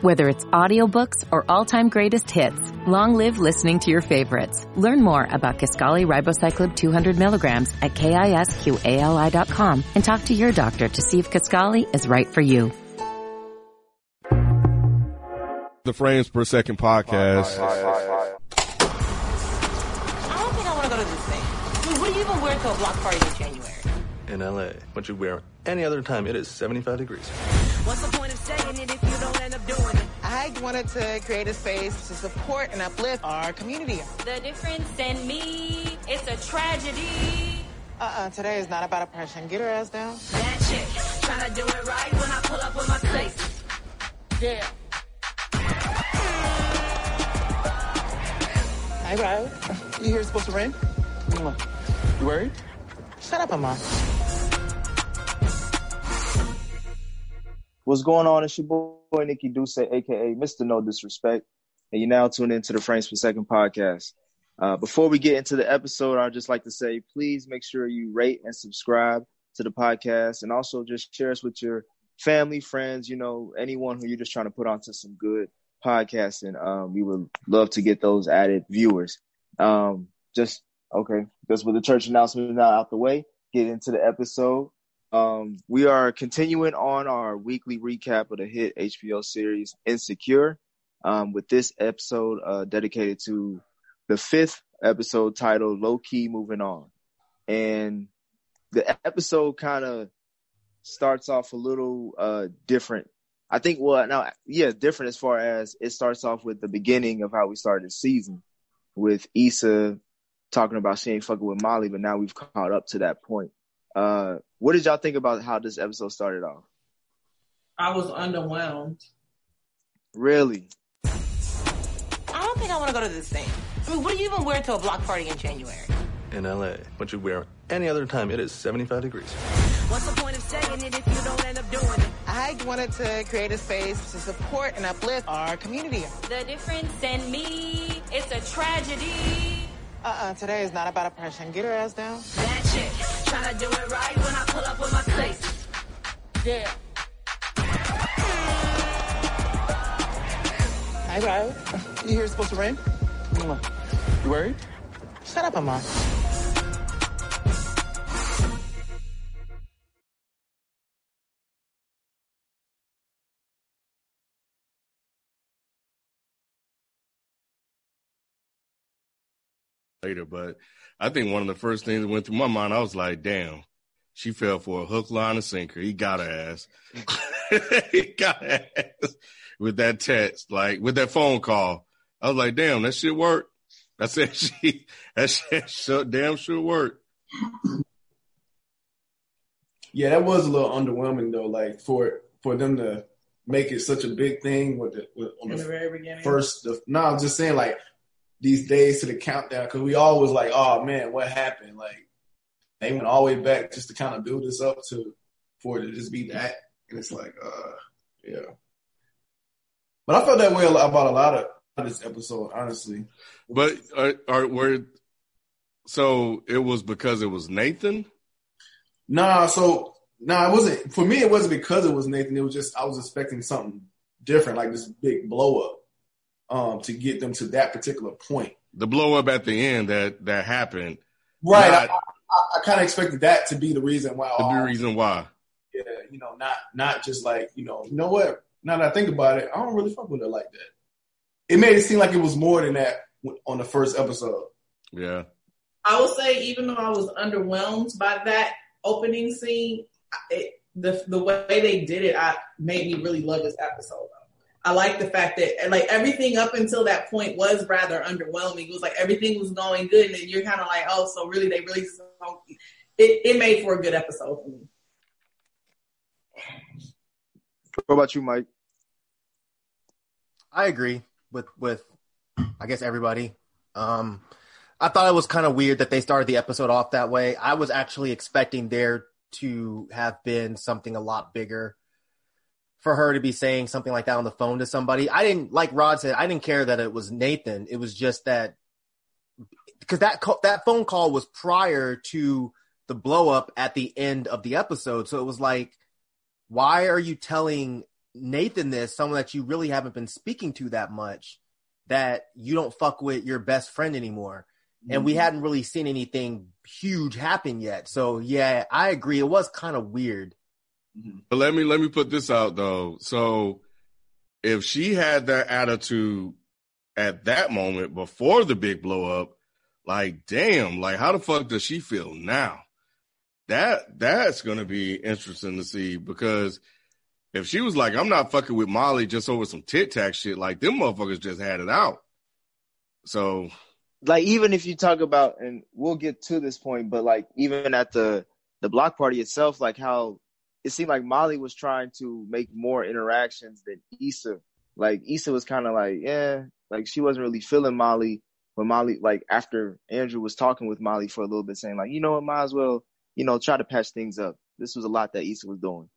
Whether it's audiobooks or all-time greatest hits, long live listening to your favorites. Learn more about Kisqali Ribociclib 200 milligrams at kisqali.com and talk to your doctor to see if Kisqali is right for you. The Frames Per Second podcast. I don't think I want to go to this thing. I mean, what do you even wear to a block party in January? In LA. What you wear any other time, it is 75 degrees. What's the point of saying it if you don't end up doing it? I wanted to create a space to support and uplift our community. The difference in me, it's a tragedy. Uh-uh, today is not about oppression. Get her ass down. That chick, trying to do it right when I pull up with my space. Yeah. Hey, Riley. You here it's supposed to rain? You worried? Shut up, Amon. What's going on? It's your boy Nikki Duce, aka Mr. No Disrespect, and you're now tuned into the Frames Per Second podcast. Uh, before we get into the episode, I'd just like to say, please make sure you rate and subscribe to the podcast, and also just share us with your family, friends, you know, anyone who you're just trying to put onto some good podcasting. Um, we would love to get those added viewers. Um, just okay, just with the church announcement now out the way, get into the episode. Um, we are continuing on our weekly recap of the hit HBO series Insecure. Um, with this episode uh, dedicated to the fifth episode titled "Low Key Moving On," and the episode kind of starts off a little uh, different. I think well now yeah different as far as it starts off with the beginning of how we started the season with Issa talking about she ain't fucking with Molly, but now we've caught up to that point. Uh, what did y'all think about how this episode started off? I was underwhelmed. Really? I don't think I want to go to this thing. I mean, what do you even wear to a block party in January? In LA. What you wear any other time, it is 75 degrees. What's the point of saying it if you don't end up doing it? I wanted to create a space to support and uplift our community. The difference in me, it's a tragedy. Uh-uh, today is not about oppression. Get her ass down. That chick, trying to do it right when I pull up with my space. Yeah. Hey, Riley. You hear It's supposed to rain? You worried? Shut up, Amon. Later, but I think one of the first things that went through my mind, I was like, damn, she fell for a hook, line, and sinker. He got her ass. he got her ass with that text, like with that phone call. I was like, damn, that shit worked. I said she that shit so damn sure worked. Yeah, that was a little underwhelming though. Like for for them to make it such a big thing with the with, on In the, the very beginning. first. The, no, I'm just saying like these days to the countdown because we always like, oh man, what happened? Like they went all the way back just to kind of build this up to for it to just be that, and it's like, uh, yeah. But I felt that way about a lot of this episode, honestly. But are, are were so it was because it was Nathan? Nah, so nah, it wasn't for me. It wasn't because it was Nathan. It was just I was expecting something different, like this big blow up, um, to get them to that particular point. The blow up at the end that that happened. Right. Not- I, I, I kind of expected that to be the reason why. The oh, reason why. yeah, you know, not not just like you know, you know what? Now that I think about it, I don't really fuck with her like that. It made it seem like it was more than that on the first episode. Yeah. I will say, even though I was underwhelmed by that opening scene, it, the the way they did it, I made me really love this episode. Though. I like the fact that like everything up until that point was rather underwhelming. It was like everything was going good, and then you're kind of like, oh, so really they really just don't- it it made for a good episode for me. What about you, Mike? I agree with with I guess everybody. Um I thought it was kind of weird that they started the episode off that way. I was actually expecting there to have been something a lot bigger for her to be saying something like that on the phone to somebody. I didn't like Rod said I didn't care that it was Nathan. It was just that because that co- that phone call was prior to the blow up at the end of the episode. So it was like why are you telling Nathan this, someone that you really haven't been speaking to that much, that you don't fuck with your best friend anymore. And we Mm-hmm. hadn't really seen anything huge happen yet. So yeah, I agree. It was kind of weird. Mm-hmm. But let me let me put this out though. So if she had that attitude at that moment before the big blow up, like damn, like how the fuck does she feel now? That that's gonna be interesting to see because if she was like, I'm not fucking with Molly just over some tit tac shit, like them motherfuckers just had it out. So like even if you talk about and we'll get to this point but like even at the the block party itself like how it seemed like molly was trying to make more interactions than Issa. like Issa was kind of like yeah like she wasn't really feeling molly But molly like after andrew was talking with molly for a little bit saying like you know what might as well you know try to patch things up. This was a lot that Issa was doing.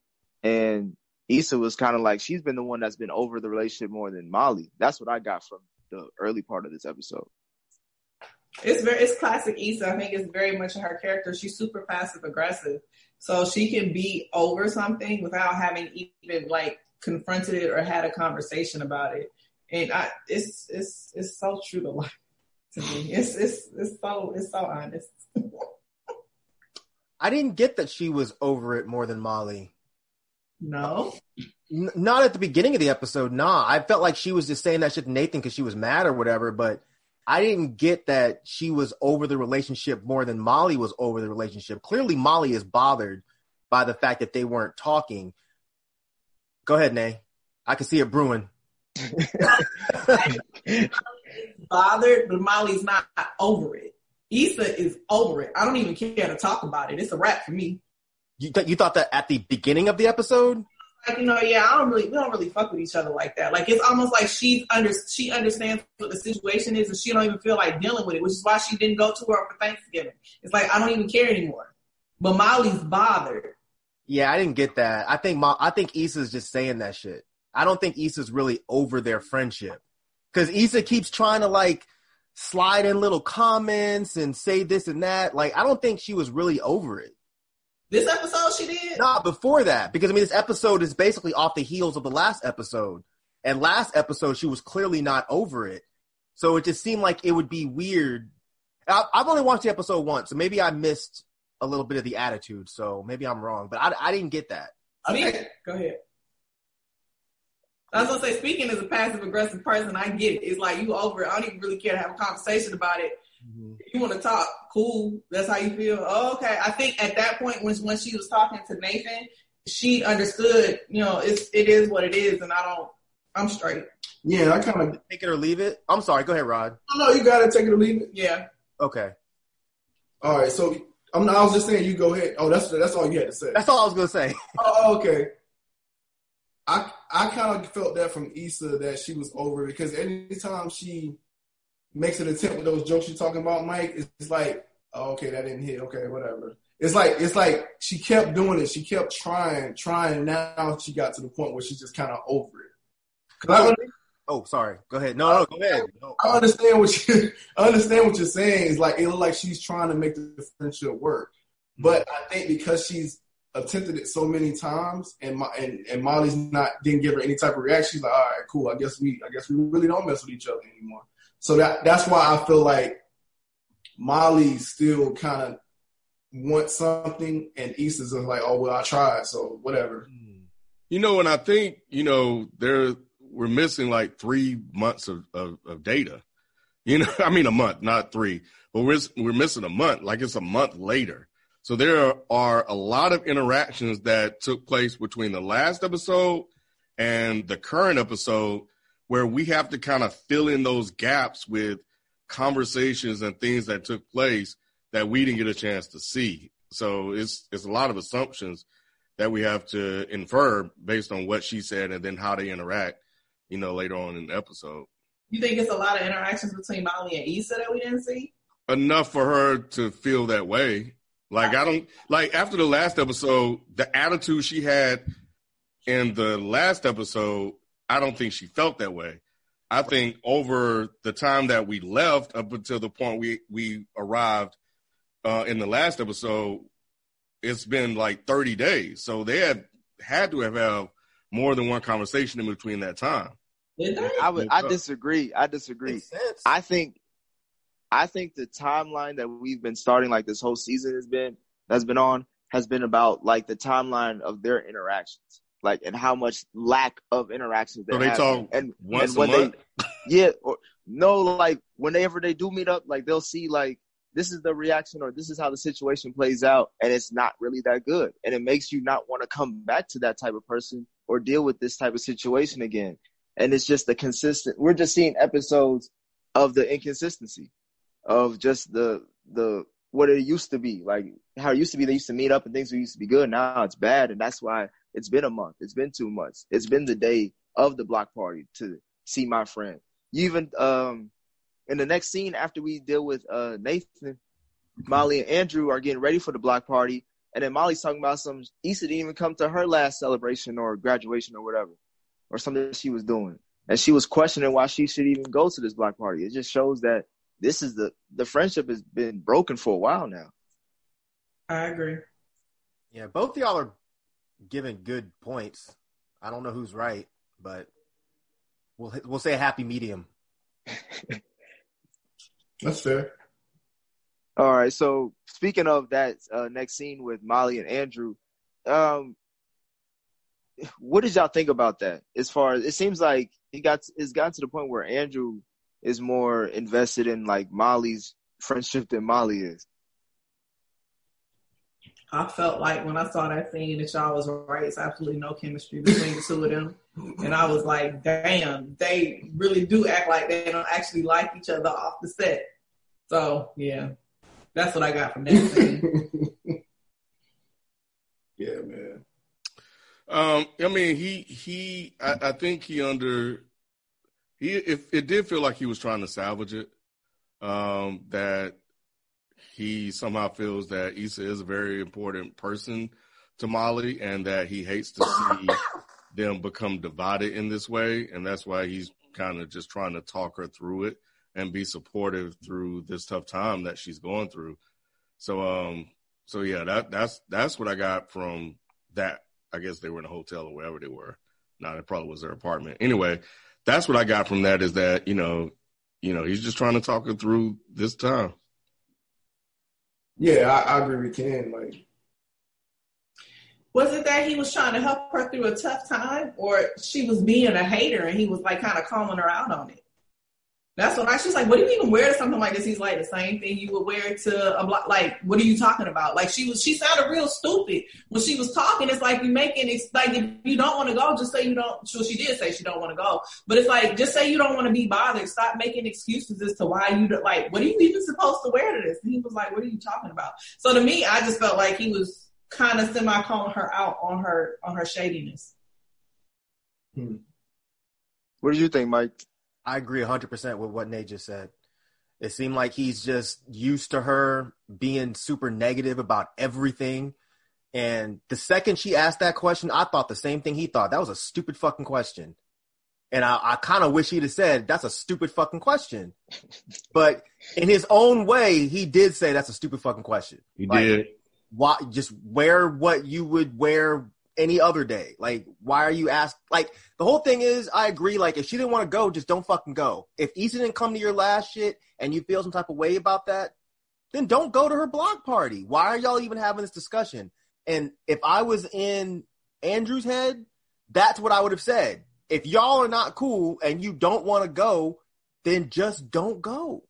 And Issa was kind of like she's been the one that's been over the relationship more than molly. That's what i got from the early part of this episode It's very it's classic Issa. I think it's very much her character. She's super passive aggressive. So she can be over something without having even like confronted it or had a conversation about it. And I it's it's it's so true to life to me. It's it's it's so it's so honest. I didn't get that she was over it more than Molly. No. N- not at the beginning of the episode. Nah, I felt like she was just saying that shit to Nathan because she was mad or whatever. But I didn't get that she was over the relationship more than Molly was over the relationship. Clearly, Molly is bothered by the fact that they weren't talking. Go ahead, Nay. I can see it brewing. Bothered, but Molly's not over it. Issa is over it. I don't even care to talk about it. It's a wrap for me. You, th- you thought that at the beginning of the episode? Like you know, yeah, I don't really, we don't really fuck with each other like that. Like it's almost like she's under, she understands what the situation is, and she don't even feel like dealing with it, which is why she didn't go to her for Thanksgiving. It's like I don't even care anymore. But Molly's bothered. Yeah, I didn't get that. I think Mo- I think Issa's just saying that shit. I don't think Issa's really over their friendship because Issa keeps trying to like slide in little comments and say this and that. Like I don't think she was really over it. This episode she did. Not before that, because I mean, this episode is basically off the heels of the last episode, and last episode she was clearly not over it. So it just seemed like it would be weird. I, I've only watched the episode once, so maybe I missed a little bit of the attitude. So maybe I'm wrong, but I, I didn't get that. I mean, go ahead. I was gonna say, speaking as a passive aggressive person, I get it. It's like you over it. I don't even really care to have a conversation about it. Mm-hmm. If you want to talk, cool. That's how you feel. Oh, okay. I think at that point, when when she was talking to Nathan, she understood. You know, it's it is what it is, and I don't. I'm straight. Yeah, I kind of take it or leave it. I'm sorry. Go ahead, Rod. No, no, you got to take it or leave it. Yeah. Okay. All right. So I'm. I was just saying, you go ahead. Oh, that's that's all you had to say. That's all I was gonna say. Oh, oh, okay. I I kind of felt that from Issa that she was over because anytime she makes an attempt with those jokes you're talking about, Mike, it's, like, oh, okay, that didn't hit. Okay, whatever. It's like it's like she kept doing it. She kept trying, trying. Now she got to the point where she's just kind of over it. I, Oh, sorry. Go ahead. No, no, go ahead. No. I understand what you I understand what you're saying. It's like it looked like she's trying to make the friendship work. Mm-hmm. But I think because she's attempted it so many times and my, and, and Molly's not didn't give her any type of reaction, she's like, all right, cool. I guess we I guess we really don't mess with each other anymore. So that that's why I feel like Molly still kind of wants something and Issa's is like, oh well I tried, so whatever. You know, and I think, you know, there we're missing like three months of, of, of data. You know, I mean a month, not three, but we're we're missing a month. Like it's a month later. So there are a lot of interactions that took place between the last episode and the current episode where we have to kind of fill in those gaps with conversations and things that took place that we didn't get a chance to see. So it's it's a lot of assumptions that we have to infer based on what she said and then how they interact, you know, later on in the episode. You think it's a lot of interactions between Molly and Issa that we didn't see? Enough for her to feel that way. Like I don't like after the last episode, the attitude she had in the last episode, I don't think she felt that way. I think over the time that we left up until the point we we arrived uh, in the last episode, it's been like 30 days. So they had had to have, had more than one conversation in between that time. I would. I disagree. I disagree. I think, I think the timeline that we've been starting, like this whole season has been, that's been on, has been about like the timeline of their interactions, like and how much lack of interactions they So they have. talk and once and a when month? they, yeah, or no, like whenever they do meet up, like they'll see like this is the reaction or this is how the situation plays out, and it's not really that good, and it makes you not want to come back to that type of person or deal with this type of situation again. And it's just the consistent. We're just seeing episodes of the inconsistency of just the the what it used to be like how it used to be they used to meet up and things used to be good now it's bad and that's why it's been a month. It's been two months. It's been the day of the block party to see my friend. You even um in the next scene after we deal with uh nathan molly and andrew are getting ready for the block party. And then molly's talking about some Issa didn't even come to her last celebration or graduation or whatever or something she was doing. And she was questioning why she should even go to this block party. It just shows that this is the the friendship has been broken for a while now. I agree. Yeah, both y'all are giving good points. I don't know who's right, but we'll we'll say a happy medium. That's fair. All right. So speaking of that uh, next scene with Molly and Andrew, um, what did y'all think about that? As far as it seems like it got it's gotten to the point where Andrew is more invested in like Molly's friendship than Molly is. I felt like when I saw that scene that y'all was right. It's absolutely no chemistry between the two of them, and I was like, "Damn, they really do act like they don't actually like each other off the set." So yeah, that's what I got from that scene. Yeah, man. Um, I mean, he he, I, I think he under he if it did feel like he was trying to salvage it. Um, that he somehow feels that Issa is a very important person to Molly, and that he hates to see them become divided in this way, and that's why he's kind of just trying to talk her through it and be supportive through this tough time that she's going through. So, um, so yeah, that that's that's what I got from that. I guess they were in a hotel or wherever they were. No, it probably was their apartment. Anyway, that's what I got from that is that you know, you know, he's just trying to talk her through this time. Yeah, I, I agree with Ken. Like, was it that he was trying to help her through a tough time, or she was being a hater and he was like kind of calling her out on it? That's what I. She's like, "What do you even wear to something like this?" He's like, "The same thing you would wear to a block." Like, what are you talking about? Like, she was. She sounded real stupid when she was talking. It's like you making. It's like if you don't want to go, just say you don't. So she did say she don't want to go, but it's like just say you don't want to be bothered. Stop making excuses as to why you don't, like. What are you even supposed to wear to this? And he was like, "What are you talking about?" So to me, I just felt like he was kind of semi calling her out on her on her shadiness. hmm. What did you think, Mike? I agree 100% with what Nate just said. It seemed like he's just used to her being super negative about everything. And the second she asked that question, I thought the same thing he thought. That was a stupid fucking question. And I, I kind of wish he'd have said, that's a stupid fucking question. But in his own way, he did say that's a stupid fucking question. He Like, did. Why just wear what you would wear any other day? Like, why are you asked? Like, the whole thing is, I agree. Like, if she didn't want to go, just don't fucking go. If Issa didn't come to your last shit and you feel some type of way about that, then don't go to her block party. Why are y'all even having this discussion? And if I was in Andrew's head, that's what I would have said. If y'all are not cool and you don't want to go, then just don't go.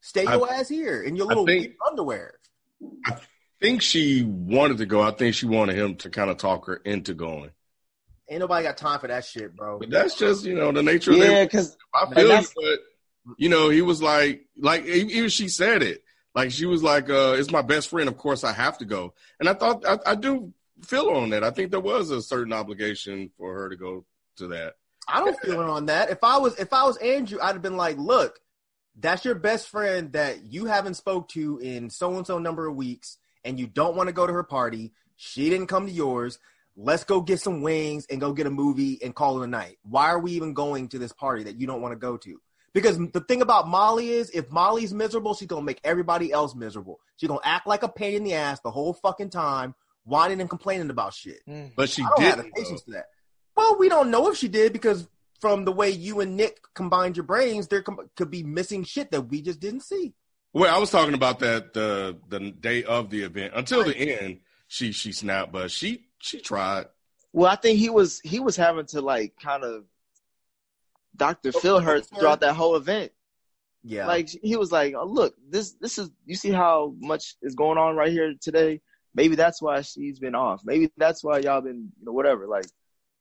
Stay I- your ass here in your little think- underwear. I think she wanted to go. I think she wanted him to kind of talk her into going. Ain't nobody got time for that shit, bro. But that's just you know the nature of Yeah, their because I feel you, but you know, he was like, like even she said it, like she was like, uh, "It's my best friend. Of course, I have to go." And I thought I, I do feel on that. I think there was a certain obligation for her to go to that. I don't feel it on that. If I was if I was Andrew, I'd have been like, look, that's your best friend that you haven't spoke to in so and so number of weeks, and you don't want to go to her party. She didn't come to yours. Let's go get some wings and go get a movie and call it a night. Why are we even going to this party that you don't want to go to? Because the thing about Molly is, if Molly's miserable, she's gonna make everybody else miserable. She's gonna act like a pain in the ass the whole fucking time, whining and complaining about shit. Mm. But she I don't have the didn't. patience for that. Well, we don't know if she did because from the way you and Nick combined your brains, there com- could be missing shit that we just didn't see. Well, I was talking about that the the day of the event. Until the end, she she snapped, but she she tried. Well, I think he was he was having to like kind of Dr. Phil her throughout that whole event. Yeah. Like he was like, oh, "Look, this this is you see how much is going on right here today. Maybe that's why she's been off. Maybe that's why y'all been you know whatever." Like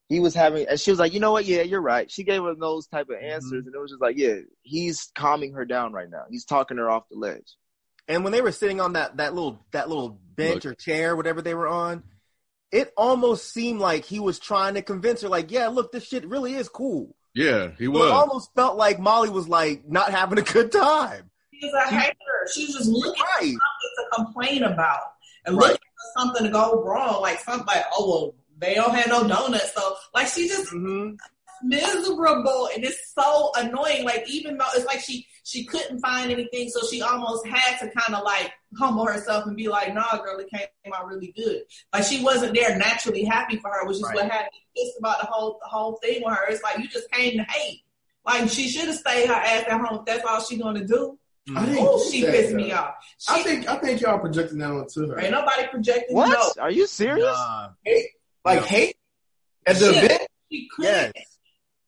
he was having, and she was like, "You know what? Yeah, you're right." She gave him those type of answers, Mm-hmm. and it was just like, "Yeah, he's calming her down right now. He's talking her off the ledge." And when they were sitting on that that little that little bench Look. or chair, whatever they were on, it almost seemed like he was trying to convince her, like, yeah, look, this shit really is cool. Yeah, he was It was. almost felt like Molly was like not having a good time. She's a hater. She's just looking for something to complain about and Right. looking for something to go wrong. Like something like, oh well, they don't have no donuts, so like she just Mm-hmm. miserable and it's so annoying. Like even though it's like she she couldn't find anything, so she almost had to kind of like humble herself and be like, "Nah, girl, it came out really good." Like she wasn't there naturally happy for her, which is Right. what had me pissed about the whole the whole thing with her. It's like you just came to hate. Like she should have stayed her ass at home. If that's all she gonna do. I didn't Oh, get she that, pissed me off. She, I think I think y'all projecting that onto her. ain't nobody projecting. What? No, Are you serious? Nah. Hate, like No. hate at the Shit. event. she could. Yes.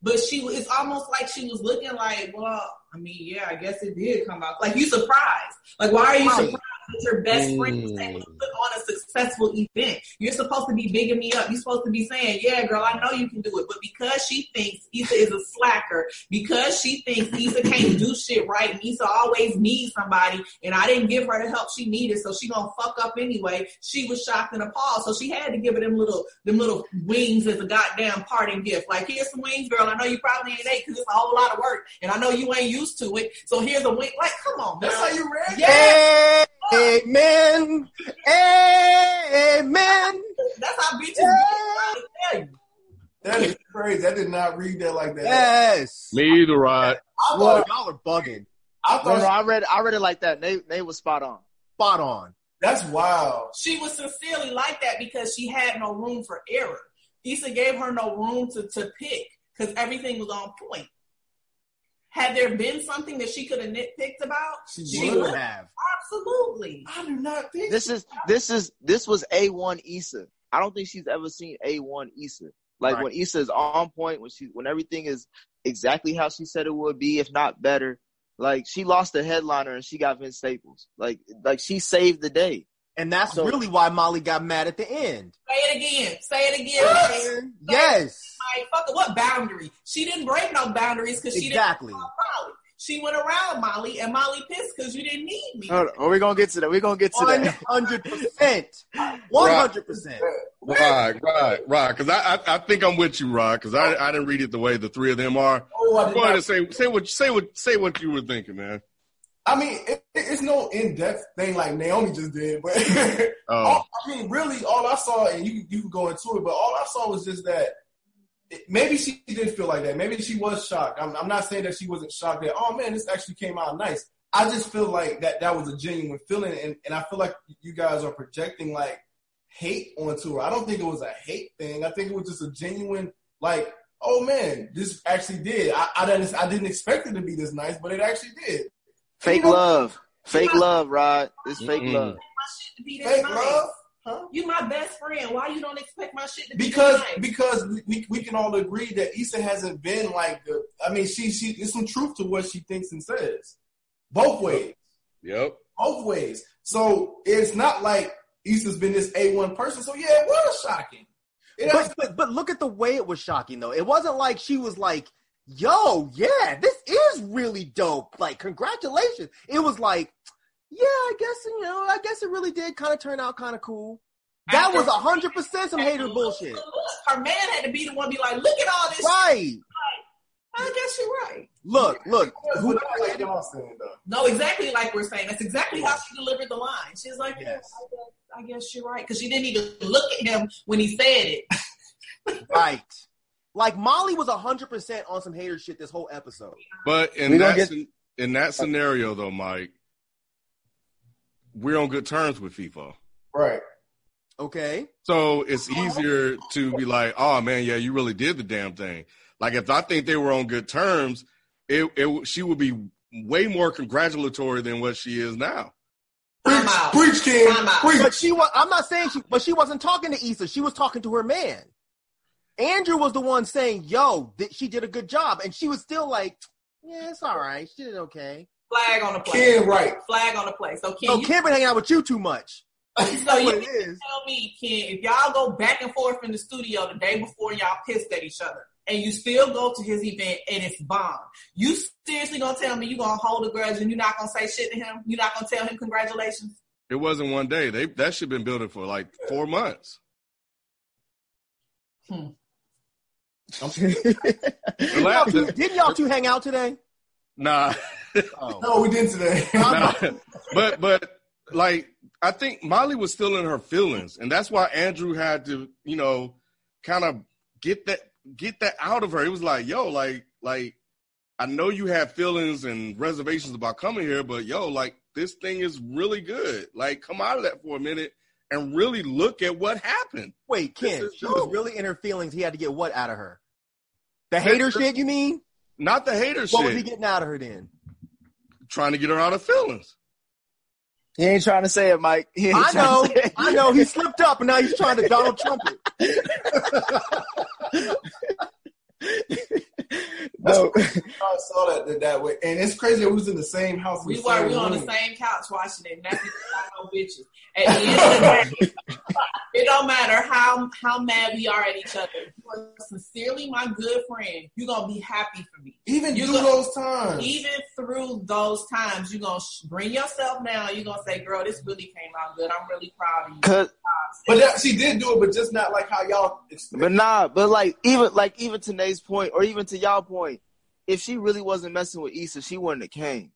But she was, it's almost like she was looking like, well, I mean, yeah, I guess it did come out. Like, you surprised. Like, why are you surprised your best friend was Mm. able to put on a successful event? You're supposed to be bigging me up. You're supposed to be saying, yeah, girl, I know you can do it. But because she thinks Issa is a slacker, because she thinks Issa can't do shit right, and Issa always needs somebody, and I didn't give her the help she needed, so she gonna fuck up anyway. She was shocked and appalled, so she had to give her them little, them little wings as a goddamn parting gift. Like, here's some wings, girl. I know you probably ain't ate because it's a whole lot of work, and I know you ain't used to it. So here's a wing. Like, come on, man. That's how you read. Yeah, Amen. Amen. that's how bitches be. I'm trying to tell you. That is crazy. I did not read that like that. Yes. Me either, Rod. I Well, thought, y'all are bugging. I thought no, I read I read it like that. Nate Nate was spot on. Spot on. that's wild. She was sincerely like that because she had no room for error. Issa gave her no room to, to pick because everything was on point. Had there been something that she could have nitpicked about, She, she would would have. absolutely. I do not think This is this is this was A one Issa. I don't think she's ever seen A one Issa. Like Right. when Issa is on point, when she when everything is exactly how she said it would be, if not better. Like she lost the headliner and she got Vince Staples. Like like she saved the day. And that's So- really why Molly got mad at the end. Say it again. Say it again. Yes. Like, fuck it, what boundary? She didn't break no boundaries because she Exactly. didn't Molly. She went around Molly, and Molly pissed because you didn't need me. Hold on, we're gonna get to that. We're gonna get to One that. hundred percent. One hundred percent. Rod, Rod, Rod. Because I, I I think I'm with you, Rod. Because I I didn't read it the way the three of them are. Oh, I did Go ahead not- and say say what say what say what you were thinking, man. I mean, it, it's no in depth thing like Naomi just did, but Oh, all, I mean, really, all I saw, and you you can go into it, but all I saw was just that it, maybe she didn't feel like that. Maybe she was shocked. I'm, I'm not saying that she wasn't shocked that oh man, this actually came out nice. I just feel like that that was a genuine feeling, and, and I feel like you guys are projecting like hate onto her. I don't think it was a hate thing. I think it was just a genuine like. Oh man, this actually did. I, I didn't. I didn't expect it to be this nice, but it actually did. Fake You know- love. Fake love, Rod. It's fake love. My shit to be this Fake nice. love, huh? You my best friend. Why you don't expect my shit to be because this because we, we can all agree that Issa hasn't been like the. I mean, she she there's some truth to what she thinks and says, both ways, yep. both ways. So it's not like Issa's been this a one person. So yeah, it was shocking. It But, but but look at the way it was shocking though. It wasn't like she was like, "Yo, yeah, this is really dope. Like, congratulations." It was like, "Yeah, I guess you know, I guess it really did kind of turn out kind of cool." That was a hundred percent some hater bullshit, Look, her man had to be the one to be like, look at all this. shit. right? I guess you're right. Look, look, who- but not like y'all saying though. No, exactly like we're saying. That's exactly how she delivered the line. She's like, yeah, Yes. I, guess, I guess you're right. Because she didn't even look at him when he said it. right? Like Molly was a hundred percent on some hater shit this whole episode. But in We that get- scen- in that scenario though, Mike, we're on good terms with FIFA. Right. Okay. So it's easier to be like, oh man, yeah, you really did the damn thing. Like if I think they were on good terms, it, it she would be way more congratulatory than what she is now. Preach, preach, kid. Preach. But she was. I'm not saying she, but she wasn't talking to Issa. She was talking to her man. Andrew was the one saying, "Yo, th- she did a good job," and she was still like, "Yeah, it's all right. She did okay." Flag on the play. Kid, right. Flag on the play. So Ken, Oh, you, Kim been hanging out with you too much. so you what it mean to is. tell me, Ken, if y'all go back and forth in the studio the day before y'all pissed at each other, and you still go to his event and it's bomb, you seriously gonna tell me you gonna hold a grudge and you're not gonna say shit to him? You're not gonna tell him congratulations? It wasn't one day. They that should been building for like four months. Hmm. Y'all two- didn't y'all two hang out today? Nah. Oh. No, we didn't today. Nah. but but like I think Molly was still in her feelings, and that's why Andrew had to, you know, kind of get that get that out of her. It was like, yo, like like I know you have feelings and reservations about coming here, but yo, like this thing is really good. Like come out of that for a minute and really look at what happened. Wait, Ken, she was really in her feelings. He had to get what out of her? The hater shit, you mean? Not the hater What shit. What was he getting out of her then? Trying to get her out of feelings. He ain't trying to say it, Mike. He ain't I know, to say it. I know. He slipped up, and now he's trying to Donald Trump it. No. I saw that that, that way, and it's crazy. that We was in the same house. in We were same we on the same couch watching it, and that's because I know bitches. At the end of the day, it don't matter how how mad we are at each other. You are sincerely my good friend. You're gonna be happy for me. Even You through gonna- those times. Even through those times, you're gonna sh- bring yourself down. You're gonna say, "Girl, this really came out good. I'm really proud of you." Cause, But that, she did do it, but just not like how y'all. Expect. but nah, but like even like even to Nate's point, or even to y'all point, if she really wasn't messing with Issa, she wouldn't have came.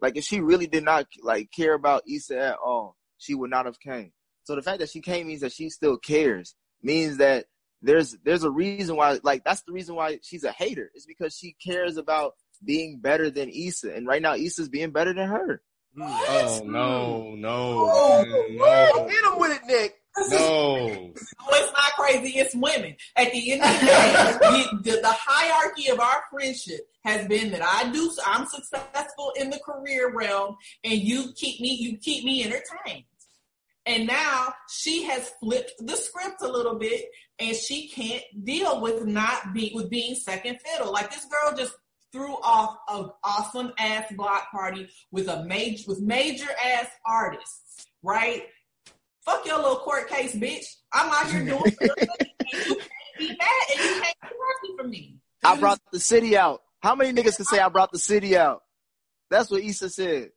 Like if she really did not like care about Issa at all, she would not have came. So the fact that she came means that she still cares. Means that there's there's a reason why like that's the reason why she's a hater. It's because she cares about being better than Issa. And right now Issa's being better than her. Oh no, no, Oh, no, Hit him with it, Nick. No. No, it's not crazy. It's women. At the end of the day, the, the, the hierarchy of our friendship has been that I do. I'm successful in the career realm, and you keep me. You keep me entertained. And now she has flipped the script a little bit, and she can't deal with not be with being second fiddle. Like this girl just threw off an awesome ass block party with a major with major ass artists, right? Fuck your little court case, bitch. I'm out here doing good, and you can't be mad and you can't be happy for me. I brought the city out. How many niggas can say I brought the city out? That's what Issa said.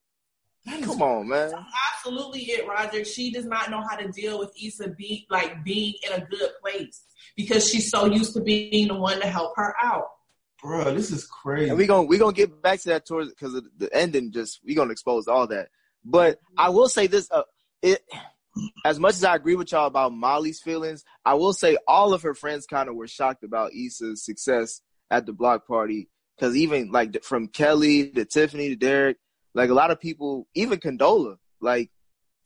Come on, man. Absolutely it, Roger. She does not know how to deal with Issa be like being in a good place because she's so used to being the one to help her out. Bro, this is crazy. And we gonna we gonna get back to that towards because the ending. Just we gonna expose all that. But I will say this: uh, it as much as I agree with y'all about Molly's feelings, I will say all of her friends kind of were shocked about Issa's success at the block party because even like from Kelly to Tiffany to Derek, like a lot of people, even Condola, like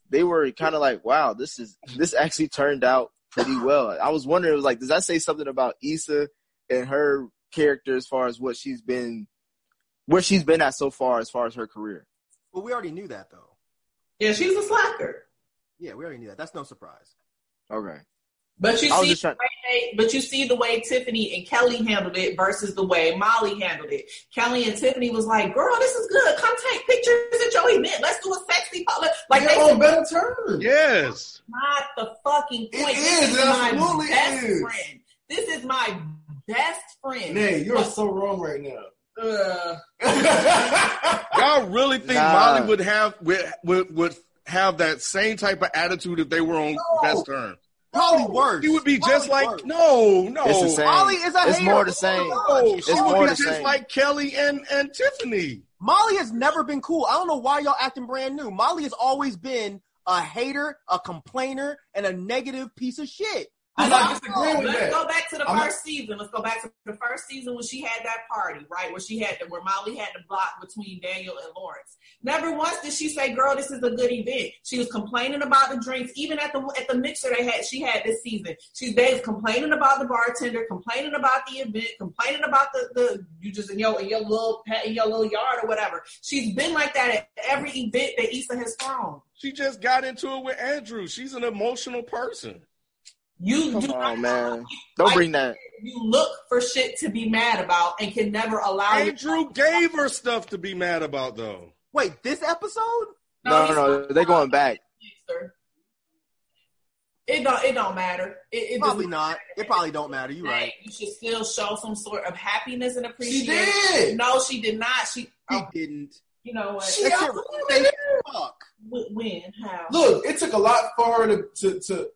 they were kind of like, "Wow, this is this actually turned out pretty well." I was wondering, it was like, does that say something about Issa and her character as far as what she's been, where she's been at so far as far as her career? Well, we already knew that though. Yeah, she's a slacker. Yeah, we already knew that. That's no surprise. Okay. But you see, trying- the way they, but you see the way Tiffany and Kelly handled it versus the way Molly handled it. Kelly and Tiffany was like, "Girl, this is good. Come take pictures at your event. Let's do a sexy photo." Like They're they on better terms. Yes. not the fucking point. is, this is it my absolutely best is. friend. This is my best friend. Nay, you're so wrong right now. Uh, Y'all really think Nah. Molly would have would, would would have that same type of attitude if they were on best terms? Probably worse. She would be just Probably like worse. no, no. It's the same. Molly is a it's hater. more the same. No, she It's would be just same. like Kelly and and Tiffany. Molly has never been cool. I don't know why y'all acting brand new. Molly has always been a hater, a complainer, and a negative piece of shit. I'm not disagreeing with Let's that. go back to the I'm not- first season. Let's go back to the first season when she had that party, right? Where she had the, where Molly had the block between Daniel and Lawrence. Never once did she say, "Girl, this is a good event." She was complaining about the drinks, even at the at the mixer they had. She had this season. She's they was complaining about the bartender, complaining about the event, complaining about the the you just in your in your little pet in your little yard or whatever. She's been like that at every event that Issa has thrown. She just got into it with Andrew. She's an emotional person. You Come do not on, man. Don't bring that. you look for shit to be mad about and can never allow Andrew gave her stuff to be mad about, though. Wait, this episode? No, he's no, no. They're going back. It don't it don't matter. It, it Probably doesn't not. It probably don't matter. You right. You should still show some sort of happiness and appreciation. She did. No, she did not. She He oh, didn't. you know what? She That shit absolutely did. as fuck. When? How? Look, it took a lot for her to to to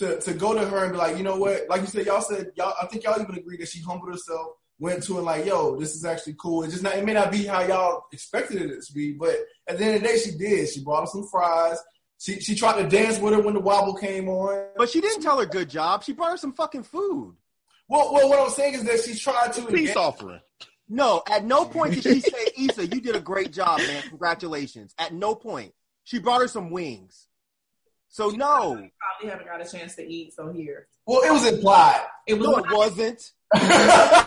to, to go to her and be like, you know what? Like you said, y'all said y'all. I think y'all even agreed that she humbled herself, went to it like, yo, this is actually cool. It just not. It may not be how y'all expected it to be, but at the end of the day, she did. She brought her some fries. She she tried to dance with her when the wobble came on. But she didn't tell her good job. She brought her some fucking food. Well, well, what I'm saying is that she tried to. Peace offering. No, at no point did she say, Issa, you did a great job, man. Congratulations. At no point. She brought her some wings. So no. Probably haven't got a chance to eat. So here, Well, it was implied. it was. No, it wasn't.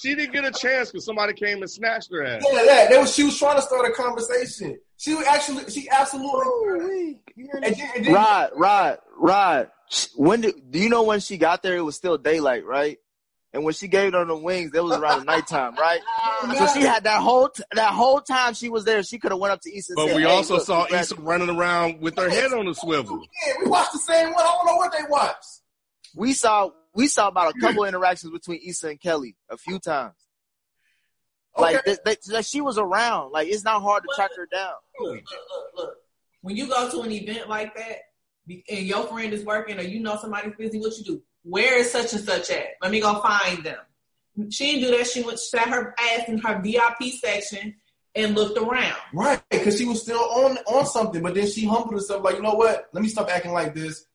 She didn't get a chance because somebody came and snatched her ass. Yeah, that. That was she was trying to start a conversation. She was actually she absolutely. Ooh-wee. You And then- and then- Rod, Rod, Rod. When did, do you know when she got there? It was still daylight, right? And when she gave her the wings, it was around nighttime, right? So she had that whole t- that whole time she was there. She could have went up to Issa. But said, we "Hey, also look, saw congrats." Issa running around with her head on a swivel. Yeah, we watched the same one. I don't know what they watched. We saw we saw about a couple interactions between Issa and Kelly a few times. Like Okay. they, they, like she was around. Like it's not hard to track her down. Look, look, look, look. When you go to an event like that, and your friend is working, or you know somebody's busy, what you do? Where is such and such at? Let me go find them. She didn't do that. She went sat her ass in her VIP section and looked around. Right, because she was still on on something, but then she humbled herself, like, you know what? Let me stop acting like this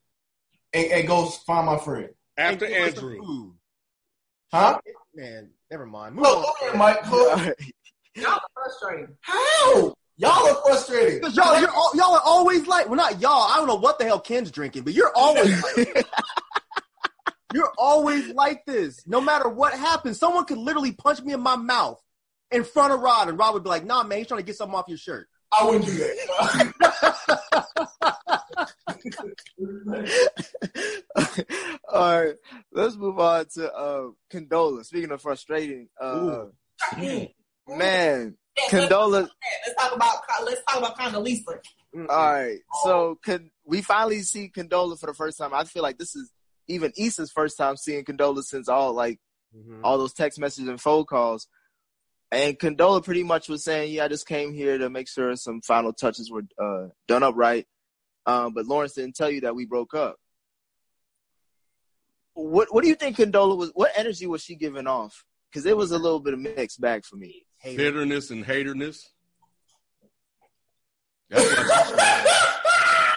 and, and go find my friend. After And give her some Andrew. Huh? Man, never mind. Move Look, on. go Mike. Look, Y'all are frustrating. How? Y'all are frustrated. Because y'all, you're all, y'all are always like, well, not y'all. I don't know what the hell Ken's drinking, but you're always like, you're always like this. No matter what happens, someone could literally punch me in my mouth in front of Rod, and Rod would be like, "Nah, man, he's trying to get something off your shirt." I wouldn't do that. All right, let's move on to uh, Condola. Speaking of frustrating, uh, man, Condola. Let's talk about let's talk about Condoleezza. All right, so con- we finally see Condola for the first time. I feel like this is even Issa's first time seeing Condola since all like all those text messages and phone calls. And Condola pretty much was saying, "Yeah, I just came here to make sure some final touches were uh, done up right." Um, but Lawrence didn't tell you that we broke up. What What do you think Condola was? What energy was she giving off? Because it was a little bit of mixed bag for me. Hater. Bitterness and haterness. That's why,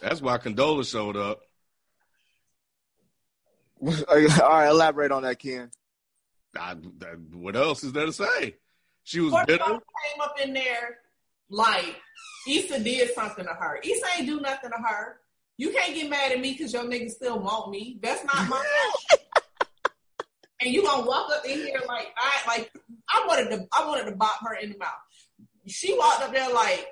that's why Condola showed up. All right, elaborate on that, Ken. I, that, what else is there to say? She was What bitter. came up in there like Issa did something to her. Issa ain't do nothing to her. You can't get mad at me because your nigga still want me. That's not my fault. and you gonna walk up in here like I like I wanted to I wanted to bop her in the mouth. She walked up there like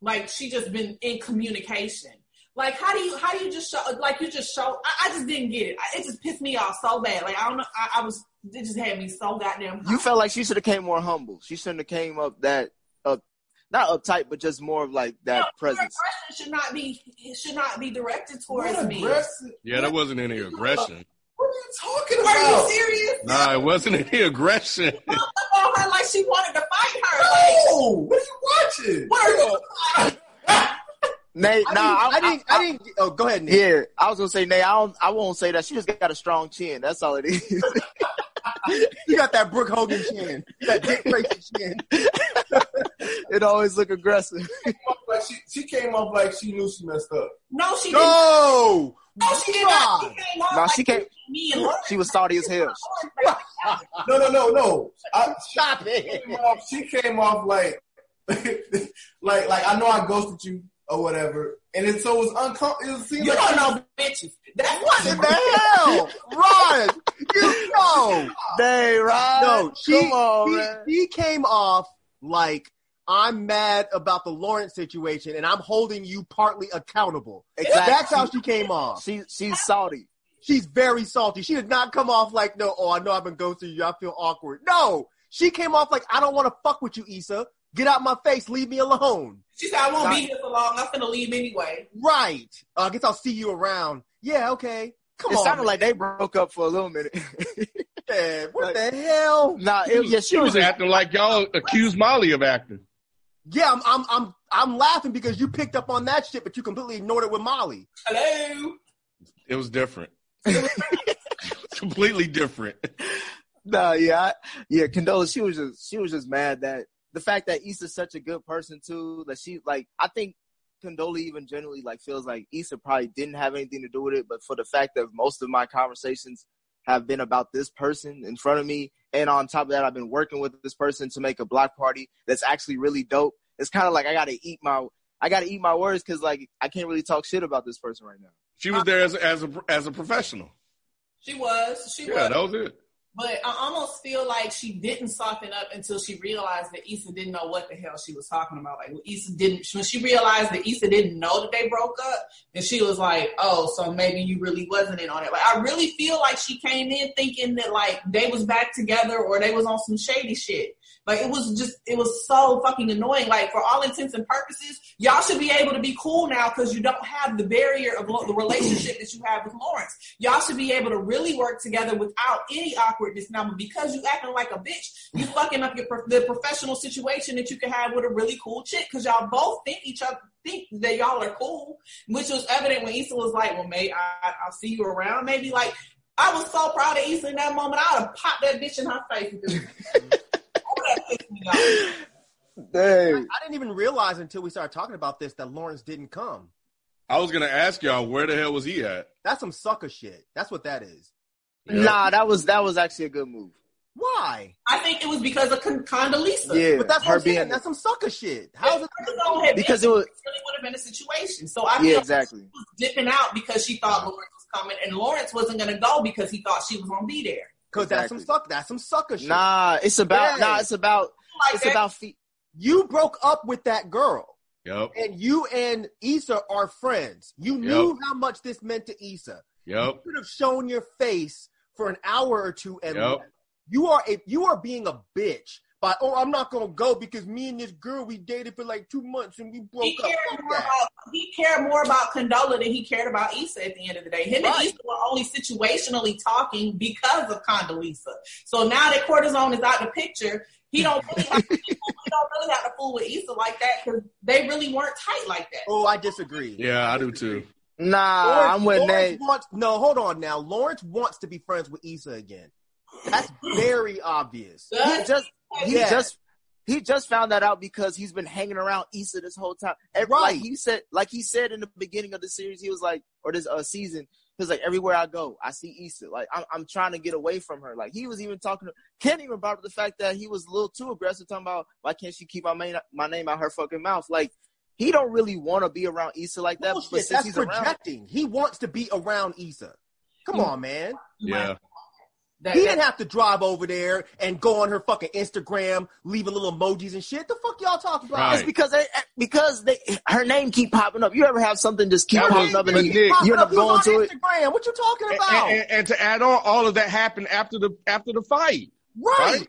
like she just been in communication. Like how do you how do you just show like you just show I, I just didn't get it. I, it just pissed me off so bad. Like I don't know I, I was it just had me so goddamn You felt like she should have came more humble. She shouldn't have came up that up, not uptight, but just more of like that No, presence. Your aggression should not be it should not be directed towards What me. aggressive? Yeah, that wasn't any aggression. What are you talking about? Are you serious? Nah, it wasn't any aggression. Up on her like she wanted to fight her. Like, What are you watching? what are you? Nate, I nah, didn't, I, I, didn't, I, didn't. Oh, go ahead, Nick. Yeah, I was gonna say, Nate. I don't. I won't say that. She just got a strong chin. That's all it is. You got that Brooke Hogan chin, that Dick Tracy chin. it always look aggressive. Like, like she she came off like she knew she messed up. No, she didn't. No, No, she did not. She came off No, like she came- Me and Lauren. She was salty as hell. No, no, no, no. I, stop she it. came off, she came off like, like, like I know I ghosted you or whatever, and it so it was uncomfortable. It seemed You like don't know bitches. That's what What the hell, Ron? You know. they right? No, she, Come on, man. she came off like I'm mad about the Lawrence situation and I'm holding you partly accountable. Exactly. That's how she came off. She she's salty. She's very salty. She did not come off like, no, oh, I know I've been ghosting you. I feel awkward. No, she came off like, I don't want to fuck with you, Issa. Get out my face. Leave me alone. She said, I won't be here for long. I'm finna leave anyway. Right. Uh, I guess I'll see you around. Yeah, okay. Come it on. sounded man. like they broke up for a little minute. Man, what the hell? nah, it, yeah, she She was was acting like y'all accused Molly of acting. Yeah, I'm, I'm, I'm, I'm laughing because you picked up on that shit, but you completely ignored it with Molly. Hello. It was different. Completely different. Nah, yeah, I, yeah. Condola, she was just she was just mad that the fact that Issa's such a good person too. That she like, I think Condola even generally like feels like Issa probably didn't have anything to do with it, but for the fact that most of my conversations have been about this person in front of me, and on top of that, I've been working with this person to make a block party that's actually really dope. It's kind of like I got to eat my I got to eat my words because like I can't really talk shit about this person right now. She was there as as a as a professional. She was. She Yeah, was. that was it. But I almost feel like she didn't soften up until she realized that Issa didn't know what the hell she was talking about. Like when Issa didn't, when she realized that Issa didn't know that they broke up, and she was like, "Oh, so maybe you really wasn't in on it." Like I really feel like she came in thinking that like they was back together or they was on some shady shit. Like it was just, it was so fucking annoying. Like for all intents and purposes, y'all should be able to be cool now because you don't have the barrier of the relationship that you have with Lawrence. Y'all should be able to really work together without any awkwardness now. But because you acting like a bitch, you fucking up your pro- the professional situation that you can have with a really cool chick because y'all both think each other think that y'all are cool, which was evident when Issa was like, "Well, maybe I, I'll see you around." Maybe like. I was so proud of Issa in that moment. I would have popped that bitch in her face. Oh, that pissed me off. Dang. I didn't even realize until we started talking about this that Lawrence didn't come. I was gonna ask y'all where the hell was he at? That's some sucker shit. That's what that is. Nah, that was that was actually a good move. Why? I think it was because of Con- Condoleezza. Yeah, But that's her what I'm saying. being That's some sucker shit. How's it? Because because it was really would have been a situation. So I yeah exactly. she was dipping out because she thought Lawrence was coming, and Lawrence wasn't going to go because he thought she was going to be there. Because that's some Exactly. suck. That's some sucker shit. Nah, it's about Yeah. nah, it's about Like it's that. about fe- You broke up with that girl, Yep. and you and Issa are friends. You knew how much this meant to Issa. Yep. You could have shown your face for an hour or two and Yep. You are a, you are being a bitch by oh I'm not gonna go because me and this girl we dated for like two months and we broke He up. cared, more about, he cared more about Condola than he cared about Issa at the end of the day. Him Right. and Issa were only situationally talking because of Condoleezza. So now that cortisone is out of the picture, he don't really have to, he don't really have to fool with Issa like that because they really weren't tight like that. Oh, I disagree. Yeah, I do too. nah. Lawrence- I'm with Lawrence Nate. wants, no, hold on now. Lawrence wants to be friends with Issa again. That's very obvious. He just he Yeah. just he just found that out because he's been hanging around Issa this whole time. Every, Right. Like he said, like he said in the beginning of the series, he was like, or this uh, season, he was like, everywhere I go, I see Issa. Like I'm, I'm trying to get away from her. Like he was even talking. To, Ken even brought up the fact that he was a little too aggressive, talking about why can't she keep my main, my name out her fucking mouth? Like he don't really want to be around Issa like that. Bullshit, but since that's he's around, projecting. He wants to be around Issa. Come on, man. Yeah. That- He that- didn't have to drive over there and go on her fucking Instagram, leaving little emojis and shit. The fuck y'all talking about? Right. it's because they, eh, because they, her name keep popping up. You ever have something just keep That popping up and but you, Nick- you end up He going on to it? Instagram. What you talking And, about? and- and to add on, all of that happened after the after the fight. right. right?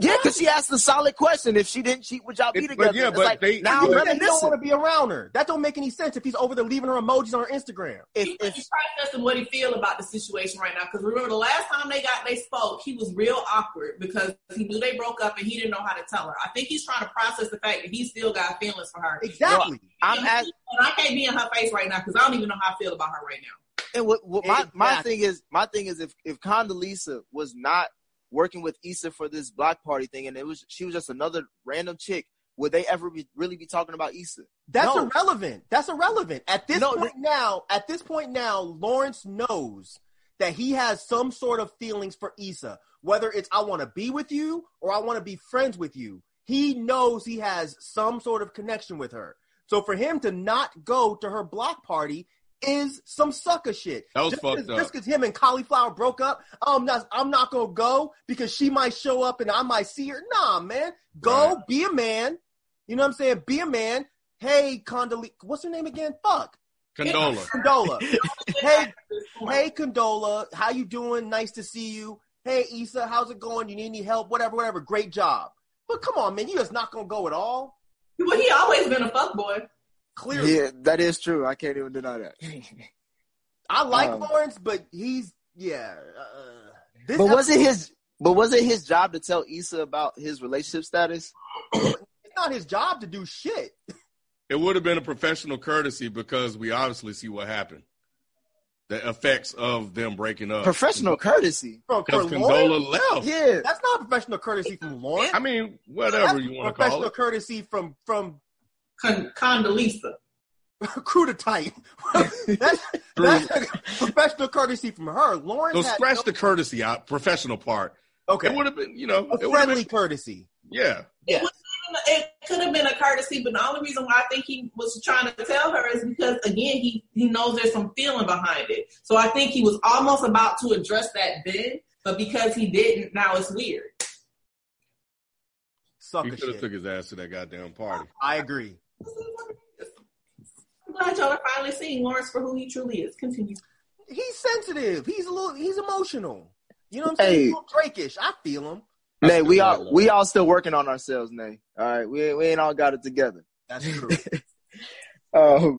Yeah, because she asked a solid question. If she didn't cheat, would y'all be It- together? but yeah, It's but like, they- now You I'm said you don't want to be around her. That don't make any sense if he's over there leaving her emojis on her Instagram. If, He- if he's processing what he feel about the situation right now. Because remember, the last time they got they spoke, he was real awkward because he knew they broke up and he didn't know how to tell her. I think he's trying to process the fact that he still got feelings for her. Exactly. I'm and, at, and I can't be in her face right now because I don't even know how I feel about her right now. and what, what my my thing is, my thing is, if if Condoleezza was not working with Issa for this block party thing, and it was she was just another random chick, would they ever be really be talking about Issa? That's No. irrelevant. That's irrelevant. At this No, point now, at this point now, Lawrence knows that he has some sort of feelings for Issa. Whether it's I want to be with you or I want to be friends with you. He knows he has some sort of connection with her. So for him to not go to her block party is some sucker shit. That was just fucked cause, up. Just because him and Cauliflower broke up, I'm not. I'm not gonna go because she might show up and I might see her. Nah, man, go Right. be a man. You know what I'm saying? Be a man. Hey, Condoleezza, what's her name again? Fuck. Condola. Condola. hey, hey, Condola, how you doing? Nice to see you. Hey, Issa, how's it going? You need any help? Whatever, whatever. Great job. But come on, man, you just not gonna go at all. Well, he always been a fuckboy. Clearly, Yeah, that is true. I can't even deny that. I like Um, Lawrence, but he's yeah. Uh, this but was it his? But was it his job to tell Issa about his relationship status? It's not his job to do shit. It would have been a professional courtesy because we obviously see what happened. The effects of them breaking up. Professional courtesy. For, for Because Lawrence, Condola left. Yeah. that's not professional courtesy from Lawrence. I mean, whatever That's you want to call it. Professional courtesy from from Con- Condoleezza. crew to tight. that's, that's professional courtesy from her. Lawrence So scratch no- the courtesy out, professional part. okay, It would have been, you know, a it friendly been, courtesy. yeah. Yes. It could have been a courtesy, but the only reason why I think he was trying to tell her is because again he he knows there's some feeling behind it. So I think he was almost about to address that then, but because he didn't, now it's weird. He Sucker could have took his ass to that goddamn party. I agree. I'm glad y'all are finally seeing Lawrence for who he truly is. Continue. He's sensitive. He's a little. He's emotional. You know what I'm saying? Hey. He's a little Drakish. I feel him. Nay, we all we all still working on ourselves, Nay. All right, we ain't, we ain't all got it together. That's true. Um,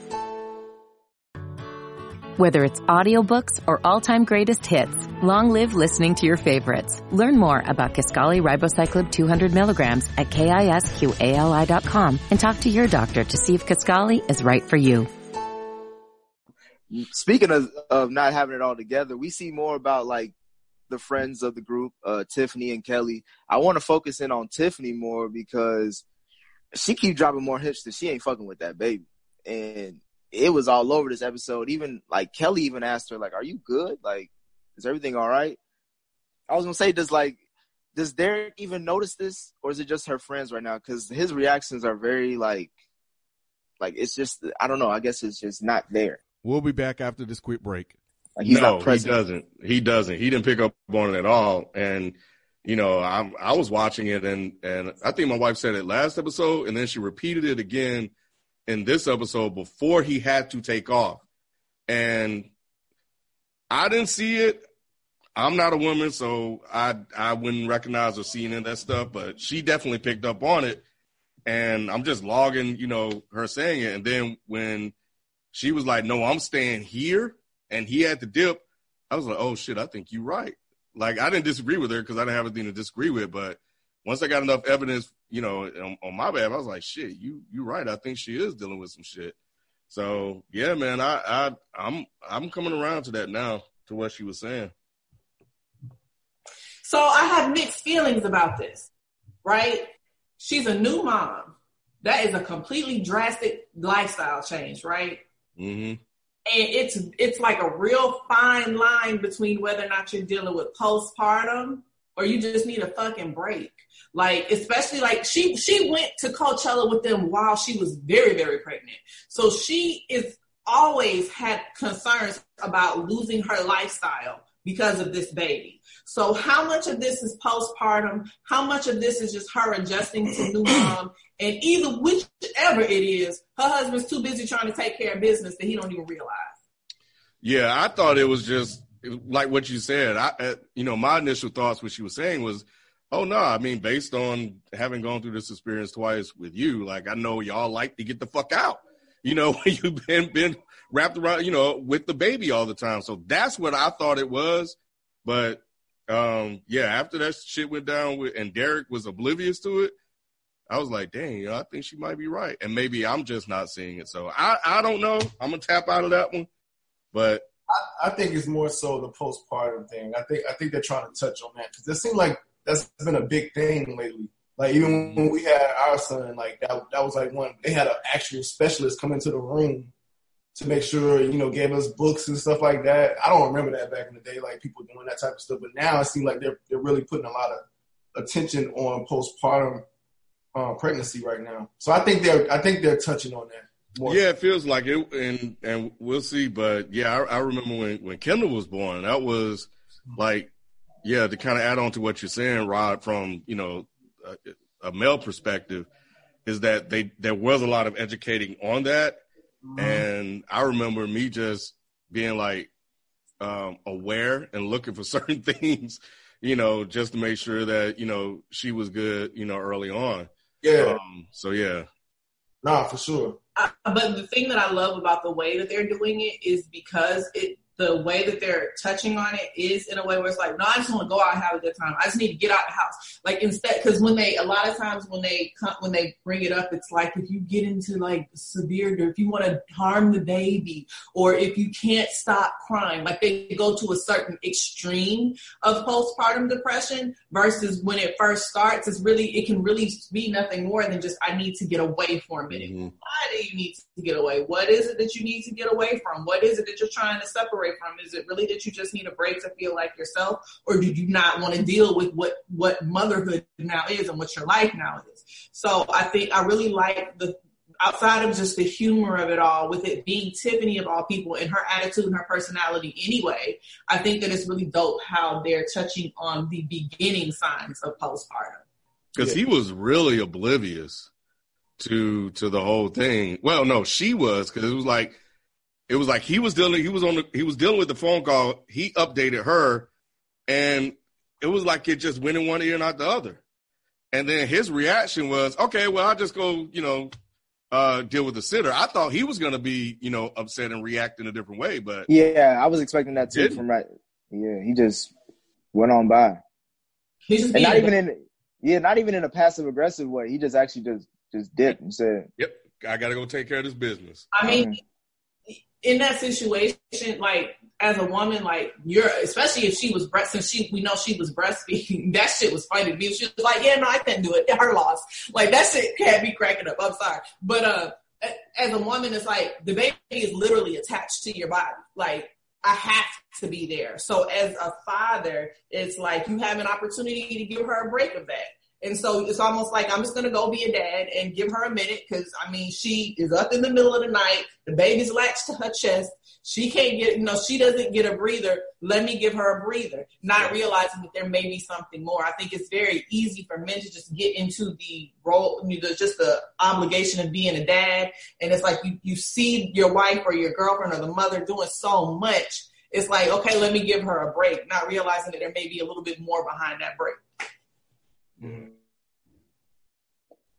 Whether it's audiobooks or all-time greatest hits, long live listening to your favorites. Learn more about Kisqali Ribociclib 200 milligrams at kisqali.com and talk to your doctor to see if Kisqali is right for you. speaking of, of not having it all together, we see more about like the friends of the group, uh, Tiffany and Kelly. I want to focus in on Tiffany more because she keep dropping more hits that she ain't fucking with that baby. And it was all over this episode. Even like Kelly even asked her, like, are you good? Like, is everything all right? I was gonna say, does like, does Derek even notice this or is it just her friends right now? Cause his reactions are very like, like it's just, I don't know. I guess it's just not there. We'll be back after this quick break. Like he's no, not he doesn't. He doesn't. He didn't pick up on it at all. And you know, I'm I was watching it, and and I think my wife said it last episode, and then she repeated it again in this episode before he had to take off. And I didn't see it. I'm not a woman, so I I wouldn't recognize or see any of that stuff. But she definitely picked up on it, and I'm just logging, you know, her saying it. And then when she was like, "No, I'm staying here," and he had to dip, I was like, "Oh shit, I think you're right." Like I didn't disagree with her because I didn't have anything to disagree with, but once I got enough evidence, you know, on, on my behalf, I was like, "Shit, you you right. I think she is dealing with some shit." So yeah, man, I I I'm I'm coming around to that now to what she was saying. So I have mixed feelings about this, right? She's a new mom. That is a completely drastic lifestyle change, right? hmm And it's it's like a real fine line between whether or not you're dealing with postpartum or you just need a fucking break. Like especially like she she went to Coachella with them while she was very very pregnant. So she is always had concerns about losing her lifestyle because of this baby. So how much of this is postpartum? How much of this is just her adjusting to new mom? And either whichever it is, her husband's too busy trying to take care of business that he don't even realize. Yeah, I thought it was just like what you said. I, uh, you know, my initial thoughts, what she was saying was, Oh no, I mean based on having gone through this experience twice with you, like I know y'all like to get the fuck out. You know, you've been been wrapped around, you know, with the baby all the time. So that's what I thought it was. But um, yeah, after that shit went down with and Derek was oblivious to it, I was like, dang, you know, I think she might be right. And maybe I'm just not seeing it. So I, I don't know. I'm gonna tap out of that one. But I, I think it's more so the postpartum thing. I think I think they're trying to touch on that because it seemed like that's been a big thing lately. Like even when we had our son, like that that was like one they had an actual specialist come into the room to make sure, you know, gave us books and stuff like that. I don't remember that back in the day, like people doing that type of stuff. But now it seems like they're they're really putting a lot of attention on postpartum uh, pregnancy right now. So I think they're I think they're touching on that. More. Yeah, it feels like it, and and we'll see. But yeah, I, I remember when when Kendall was born, that was like, yeah, to kind of add on to what you're saying, Rod, from you know a, a male perspective, is that they there was a lot of educating on that, mm-hmm. and I remember me just being like um, aware and looking for certain things, you know, just to make sure that you know she was good, you know, early on. Yeah. Um, so yeah. Nah, for sure. I, but the thing that I love about the way that they're doing it is because it the way that they're touching on it is in a way where it's like, no, I just want to go out and have a good time. I just need to get out of the house. Like instead, because when they, a lot of times when they come, when they bring it up, it's like if you get into like severe, or if you want to harm the baby, or if you can't stop crying, like they go to a certain extreme of postpartum depression versus when it first starts, it's really, it can really be nothing more than just, I need to get away for a minute. Mm-hmm. Why do you need to get away? What is it that you need to get away from? What is it that you're trying to separate from? Is it really that you just need a break to feel like yourself, or do you not want to deal with what what motherhood now is and what your life now is? So I think I really like the outside of just the humor of it all, with it being Tiffany of all people and her attitude and her personality anyway, I think that it's really dope how they're touching on the beginning signs of postpartum. Because he was really oblivious to to the whole thing. Well, no, she was because it was like it was like he was dealing he was on the he was dealing with the phone call. He updated her, and it was like it just went in one ear and out the other. And then his reaction was, okay, well, I'll just go, you know, uh, deal with the sitter. I thought he was going to be, you know, upset and react in a different way, but yeah, I was expecting that too. From right, yeah, he just went on by. He's and not even in, yeah, not even in a passive aggressive way. He just actually just just dipped and said, "Yep, I got to go take care of this business." I mean, in that situation, like as a woman, like you're, especially if she was breast, since she, we know she was breastfeeding, that shit was funny to me. She was like, yeah, no, I couldn't do it. Her loss. Like that shit had me cracking up. I'm sorry. But, uh, as a woman, it's like the baby is literally attached to your body. Like I have to be there. So as a father, it's like you have an opportunity to give her a break of that. And so it's almost like I'm just gonna go be a dad and give her a minute because I mean she is up in the middle of the night, the baby's latched to her chest, she can't get you know she doesn't get a breather. Let me give her a breather, not realizing that there may be something more. I think it's very easy for men to just get into the role, you know, just the obligation of being a dad, and it's like you you see your wife or your girlfriend or the mother doing so much. It's like okay, let me give her a break, not realizing that there may be a little bit more behind that break.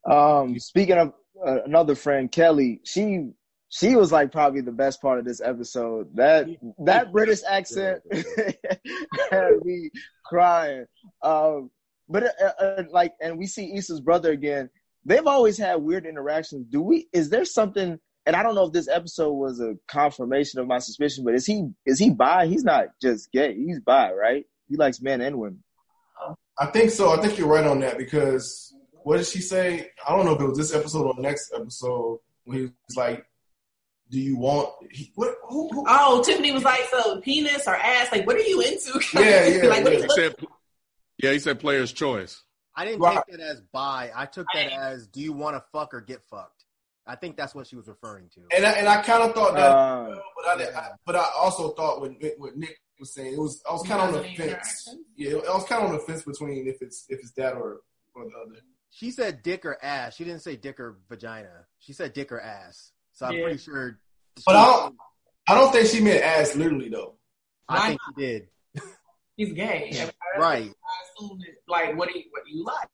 Um, speaking of uh, another friend, Kelly, she she was like probably the best part of this episode. That that British accent had me crying. Um, but uh, uh, like, and we see Issa's brother again. They've always had weird interactions. Do we? Is there something? And I don't know if this episode was a confirmation of my suspicion, but is he is he bi? He's not just gay. He's bi, right? He likes men and women. I think so. I think you're right on that because what did she say? I don't know if it was this episode or next episode when he was like, "Do you want?" He, what, who, who? Oh, Tiffany was like, "So penis or ass? Like, what are you into?" Yeah, yeah. like, yeah. He said, yeah, he said player's choice. I didn't Right. take that as buy. I took that as do you want to fuck or get fucked? I think that's what she was referring to. And I, and I kind of thought that, Uh, but I, did- I but I also thought what Nick, what Nick was saying, it was I was kind of on the fence. Yeah, I was kind of on the fence between if it's if it's that or or the other. She said dick or ass. She didn't say dick or vagina. She said dick or ass. So I'm Yeah. pretty sure. But I don't I don't think she meant ass literally though. I think she did. He's gay. Yeah, Right. assume that, like what do what you like.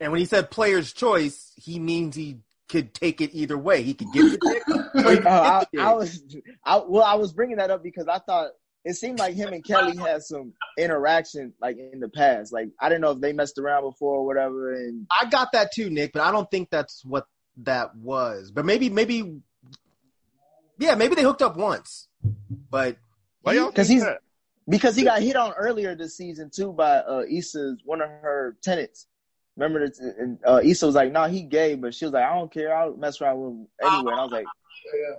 And when he said player's choice, he means he could take it either way. He could give the dick. or he could Uh, get I, the I was, I, well, I was bringing that up because I thought it seemed like him and Kelly had some interaction like in the past. Like I didn't know if they messed around before or whatever. And I got that too, Nick, but I don't think that's what that was. But maybe, maybe, yeah, maybe they hooked up once. But Why because think he's that? because he got hit on earlier this season too by uh, Issa's one of her tenants. Remember that? And uh, Issa was like, "No, nah, he gay," but she was like, "I don't care. I'll mess around with him anyway." And I was like,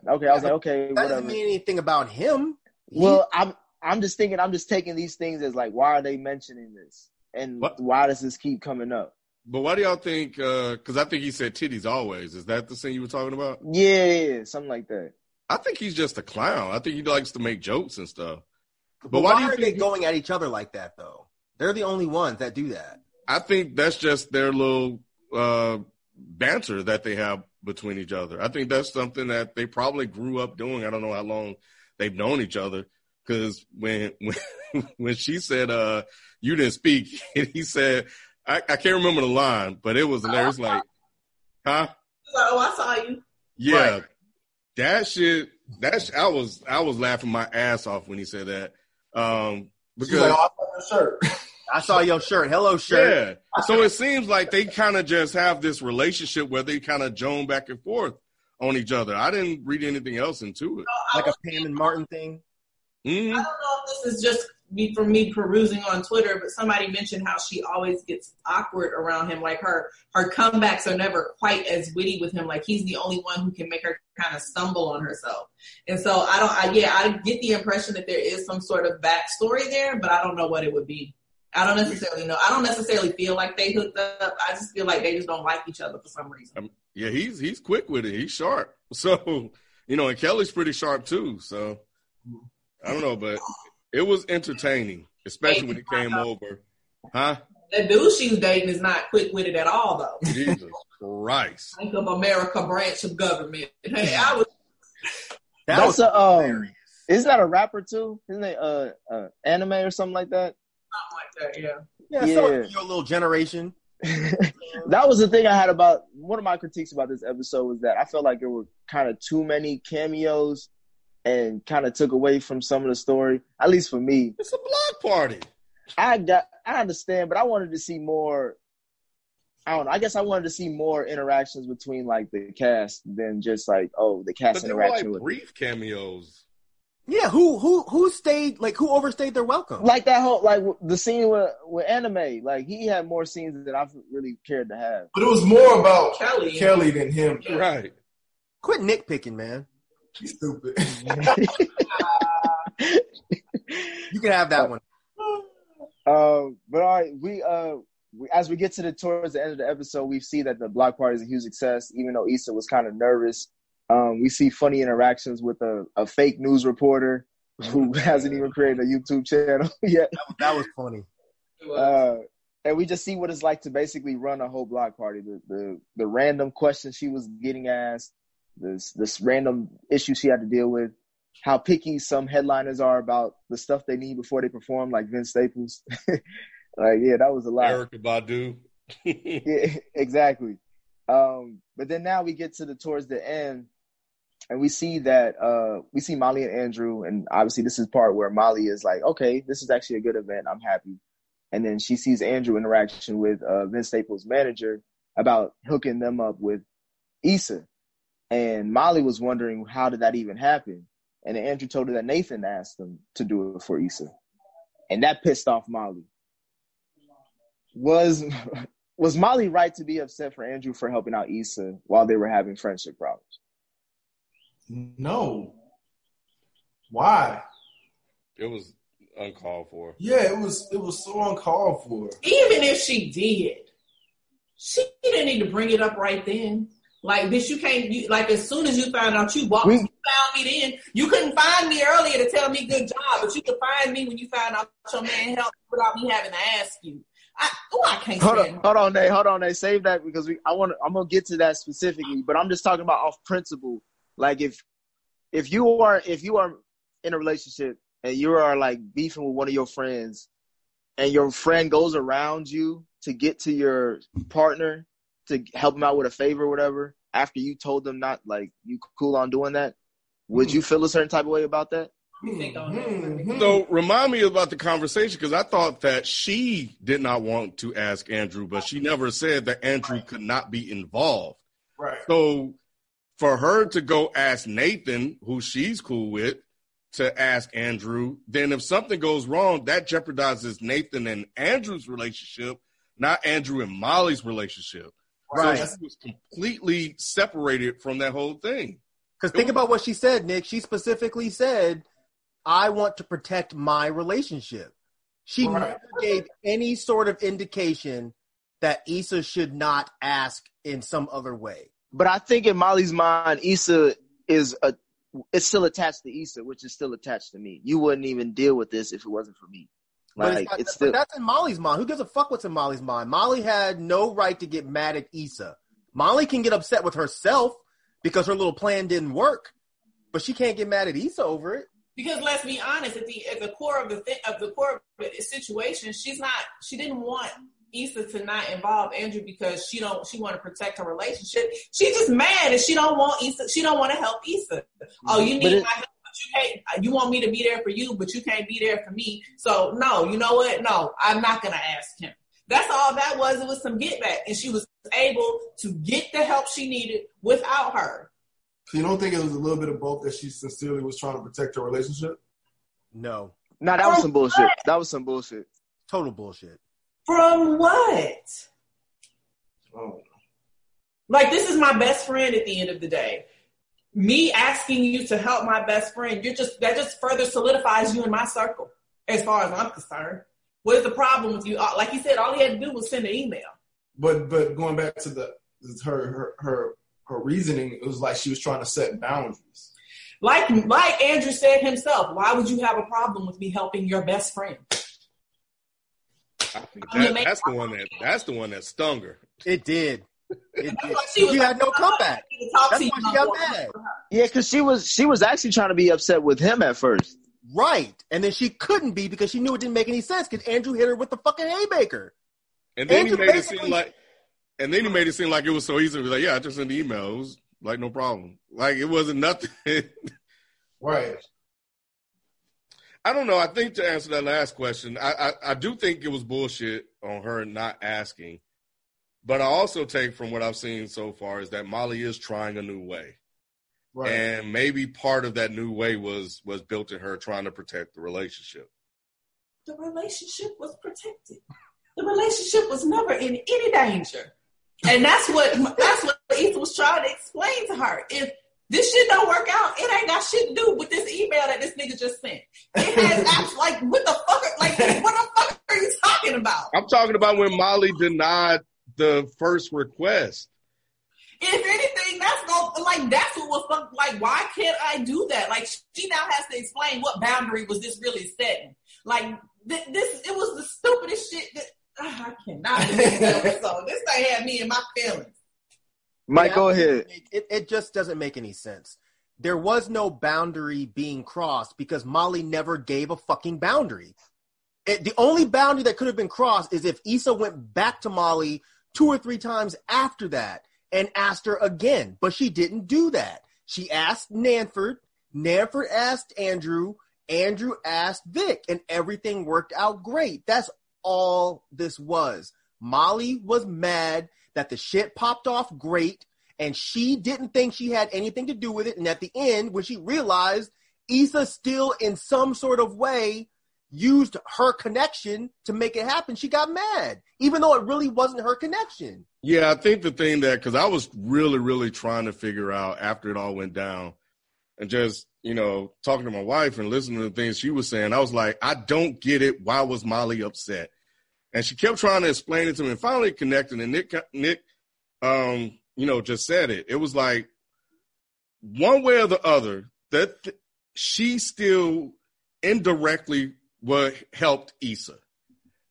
"Okay." I was like, "Okay, that whatever." doesn't mean anything about him. He- Well, I'm I'm just thinking I'm just taking these things as like why are they mentioning this and What? why does this keep coming up? But why do y'all think? Because I think he said titties always. Is that the thing you were talking about? Yeah, yeah, yeah, something like that. I think he's just a clown. I think he likes to make jokes and stuff. but, But why, why do you are they think? going at each other like that though? They're the only ones that do that. I think that's just their little uh, banter that they have between each other. I think that's something that they probably grew up doing. I don't know how long they've known each other. Because when when when she said, uh, "You didn't speak," and he said, I, "I can't remember the line, but it was hilarious." Like, huh? Oh, I saw you. Yeah, Right. that shit. That sh- I was I was laughing my ass off when he said that. Um, She's because like, oh, I saw your shirt. I saw your shirt. Hello, shirt. yeah, so it seems like they kind of just have this relationship where they kind of joan back and forth on each other. I didn't read anything else into it. Like a Pam and Martin thing. Mhm. I don't know if this is just me from me perusing on Twitter, but somebody mentioned how she always gets awkward around him. Like her her comebacks are never quite as witty with him. Like he's the only one who can make her kind of stumble on herself. And so I don't. I, yeah, I get the impression that there is some sort of backstory there, but I don't know what it would be. I don't necessarily know. I don't necessarily feel like they hooked up. I just feel like they just don't like each other for some reason. Um, yeah, he's he's quick with it. He's sharp. So you know, and Kelly's pretty sharp too. So I don't know, but it was entertaining, especially when he came over. Huh? The dude she's dating is not quick witted at all, though. Jesus Christ. Think of America branch of government. Hey, I was That That's was a um, isn't that a rapper too? Isn't it uh, uh Aminé or something like that? Something like that. Yeah. yeah, yeah. so your little generation. that was the thing I had about one of my critiques about this episode was that I felt like there were kind of too many cameos and kind of took away from some of the story. At least for me, It's a block party. I got I understand, but I wanted to see more. I don't know. I guess I wanted to see more interactions between like the cast than just like oh the cast But they were like with brief cameos. Yeah, who who who stayed like who overstayed their welcome? like that whole like the scene with with Aminé. Like he had more scenes that I've really cared to have. But it was more about Kelly. Kelly, than him. Right. Quit nitpicking, man. He's stupid. You can have that one. Um, but all right, we uh, we, as we get to the towards the end of the episode, we see that the block party is a huge success. Even though Issa was kind of nervous, um, we see funny interactions with a, a fake news reporter who hasn't even created a YouTube channel yet. That was funny. Uh, and we just see what it's like to basically run a whole block party. The the, the random questions she was getting asked, this this random issue she had to deal with, how picky some headliners are about the stuff they need before they perform, like Vince Staples. like, yeah, that was a lot. Erykah Badu. Yeah, exactly. Um, but then now we get to the towards the end, and we see that uh, we see Molly and Andrew, and obviously this is part where Molly is like, okay, this is actually a good event. I'm happy. And then she sees Andrew interaction with uh, Vince Staples' manager about hooking them up with Issa. And Molly was wondering how did that even happen? And Andrew told her that Nathan asked them to do it for Issa. And that pissed off Molly. Was was Molly right to be upset for Andrew for helping out Issa while they were having friendship problems? No. Why? It was uncalled for. Yeah, it was it was so uncalled for. Even if she did, she didn't need to bring it up right then. Like, bitch, you can't, you, like, as soon as you found out you walked, We- you found me then. You couldn't find me earlier to tell me good job, but you could find me when you found out your man helped without me having to ask you. I, oh, I can't Hold on, hold on, Nate. Hold on, Nate. Save that because we. I want. I'm gonna get to that specifically, but I'm just talking about off principle. Like if if you are if you are in a relationship and you are like beefing with one of your friends, and your friend goes around you to get to your partner to help him out with a favor or whatever after you told them not like you cool on doing that, would you feel a certain type of way about that? Hmm, hmm, hmm. So remind me about the conversation because I thought that she did not want to ask Andrew, but she never said that Andrew could not be involved. Right. So for her to go ask Nathan, who she's cool with, to ask Andrew, then if something goes wrong, that jeopardizes Nathan and Andrew's relationship, not Andrew and Molly's relationship. Right. So she was completely separated from that whole thing. Because think about what she said, Nick. She specifically said, I want to protect my relationship. She Right. never gave any sort of indication that Issa should not ask in some other way. But I think in Molly's mind, Issa is a it's still attached to Issa, which is still attached to me. You wouldn't even deal with this if it wasn't for me. But, it's not- it's but still that's in Molly's mind. Who gives a fuck what's in Molly's mind? Molly had no right to get mad at Issa. Molly can get upset with herself because her little plan didn't work, but she can't get mad at Issa over it. Because let's be honest, at the at the core of the thi- of the core of the situation, she's not. She didn't want Issa to not involve Andrew because she don't. She want to protect her relationship. She's just mad and she don't want Issa. She don't want to help Issa. Oh, you mm-hmm. But need it- my help, but you can't. You want me to be there for you, but you can't be there for me. So no, you know what? No, I'm not gonna ask him. That's all that was. It was some get back, and she was able to get the help she needed without her. So you don't think it was a little bit of both that she sincerely was trying to protect her relationship? No, nah, that was some oh, bullshit. That was some bullshit. total bullshit. From what? Oh. Like this is my best friend at the end of the day. Me asking you to help my best friend, you're just that just further solidifies you in my circle, as far as I'm concerned. What is the problem with you? Uh, Like you said, all he had to do was send an email. But but going back to the her her her her reasoning, it was like she was trying to set boundaries. Like like Andrew said himself, why would you have a problem with me helping your best friend? I think I'm gonna that, that's the one that that's the one that stung her. It did. It did. Like She, was had no comeback. That's why she got mad. Yeah, because she was she was actually trying to be upset with him at first. Right. And then she couldn't be because she knew it didn't make any sense because Andrew hit her with the fucking haymaker. And then Andrew he made it seem like, and then he made it seem like it was so easy. He was like, yeah, I just sent the email. It was like no problem. Like it wasn't nothing. Right. I don't know. I think to answer that last question, I, I I do think it was bullshit on her not asking. But I also take from what I've seen so far is that Molly is trying a new way. Right. And maybe part of that new way was was built in her trying to protect the relationship. The relationship was protected. The relationship was never in any danger. And that's what that's what Ethan was trying to explain to her. If this shit don't work out, it ain't got shit to do with this email that this nigga just sent. It has abs- like what the fuck are, like what the fuck are you talking about? I'm talking about when Molly denied the first request. If anything, that's going like that's what was fuck- like. Why can't I do that? Like she now has to explain what boundary was this really setting. Like th- this, it was the stupidest shit that ah, I cannot. this episode. This thing had me in my feelings. Mike, Yeah, go ahead. It, it just doesn't make any sense. There was no boundary being crossed because Molly never gave a fucking boundary. It, the only boundary that could have been crossed is if Issa went back to Molly two or three times after that and asked her again, but she didn't do that. She asked Nanford, Nanford asked Andrew, Andrew asked Vic, and everything worked out great. That's all this was. Molly was mad that the shit popped off great, and she didn't think she had anything to do with it. And at the end, when she realized Issa still, in some sort of way, used her connection to make it happen, she got mad, even though it really wasn't her connection. Yeah, I think the thing that because I was really, really trying to figure out after it all went down, and just you know talking to my wife and listening to the things she was saying, I was like, I don't get it. Why was Molly upset? And she kept trying to explain it to me, and finally connected. And Nick, Nick, um, you know, just said it. It was like one way or the other that th- she still indirectly what helped Issa,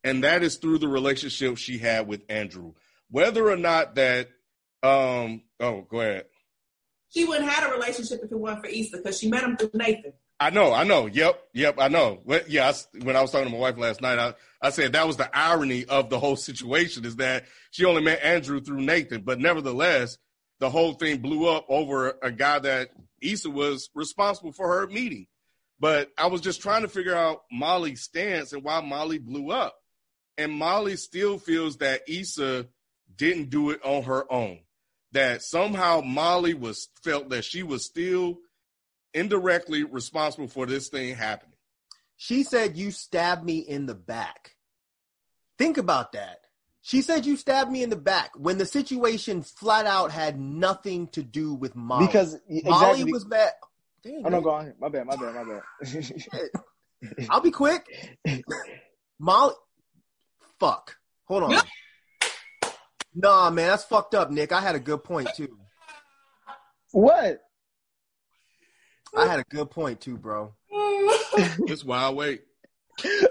and that is through the relationship she had with Andrew. Whether or not that, um, oh, go ahead. She wouldn't have had a relationship if it weren't for Issa because she met him through Nathan. I know, I know. Yep, yep, I know. Well, yeah, I, when I was talking to my wife last night, I, I said that was the irony of the whole situation is that she only met Andrew through Nathan, but nevertheless, the whole thing blew up over a guy that Issa was responsible for her meeting. But I was just trying to figure out Molly's stance and why Molly blew up. And Molly still feels that Issa didn't do it on her own. That somehow Molly was felt that she was still indirectly responsible for this thing happening. She said you stabbed me in the back. Think about that. She said you stabbed me in the back when the situation flat out had nothing to do with Molly. Because Molly was mad. Oh no, go on. My bad. My bad. My bad. I'll be quick. Molly, fuck. Hold on. Nah, man, that's fucked up, Nick. I had a good point too. what? I had a good point too, bro. It's wild wait.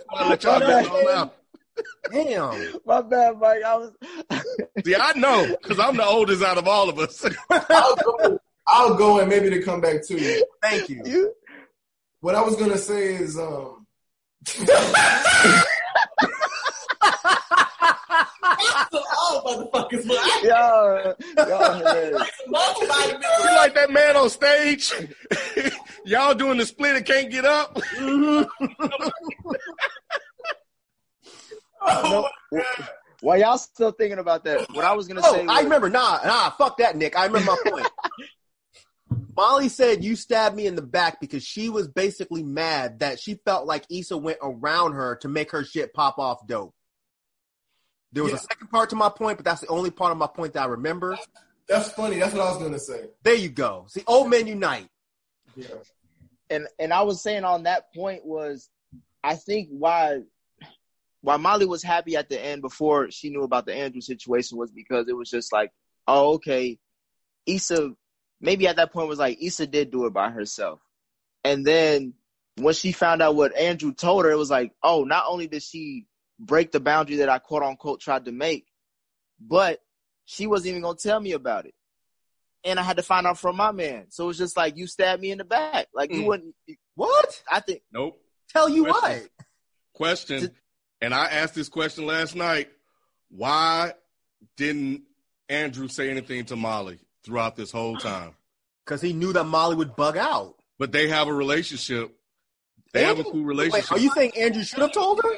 I'll let y'all get it all out. Damn. My bad, Mike. I was. See, I know because I'm the oldest out of all of us. I'll go, I'll go and maybe to come back to you. Thank you. What I was gonna say is, um, all motherfuckers, but I Yo, yo, hilarious. You like that man on stage? Y'all doing the split and can't get up? No, oh, while y'all still thinking about that, what I was gonna Oh, say. I was- remember. Nah, nah, fuck that, Nick. I remember my point. Molly said you stabbed me in the back because she was basically mad that she felt like Issa went around her to make her shit pop off dope. There was Yeah. a second part to my point, but that's the only part of my point that I remember. that's funny. That's what I was gonna say. There you go. See, old men unite. Yeah. and and I was saying on that point was, I think why why Molly was happy at the end before she knew about the Andrew situation was because it was just like, oh okay, Issa maybe at that point was like Issa did do it by herself, and then when she found out what Andrew told her, it was like, oh, not only did she break the boundary that I quote unquote tried to make, but she wasn't even gonna tell me about it. And I had to find out from my man. So it was just like you stabbed me in the back. Like you Mm. wouldn't What? I think Nope. Tell you Question. what? Question. And I asked this question last night. Why didn't Andrew say anything to Molly throughout this whole time? Because he knew that Molly would bug out. But they have a relationship. They have a cool Wait, relationship. are you saying Andrew should have told her?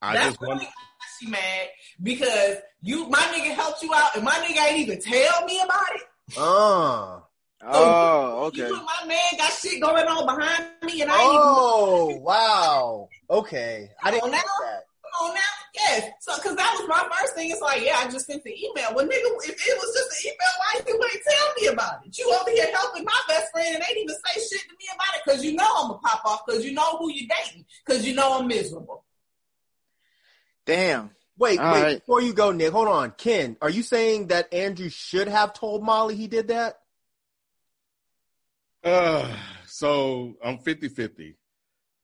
I That's just wonder. why she mad because you, my nigga helped you out, and my nigga ain't even tell me about it. Uh. Oh, okay. You and my man got shit going on behind me, and I ain't Oh, wow. Okay. I didn't On know now? that. even on now. Yes, so because that was my first thing. It's like, yeah, I just sent the email. Well, nigga, if it was just an email, why you wouldn't tell me about it? You over here helping my best friend and ain't even say shit to me about it because you know I'm gonna pop off because you know who you dating because you know I'm miserable. Damn. Wait, All wait, right. before you go, Nick, hold on. Ken, are you saying that Andrew should have told Molly he did that? Uh, so I'm 50 50.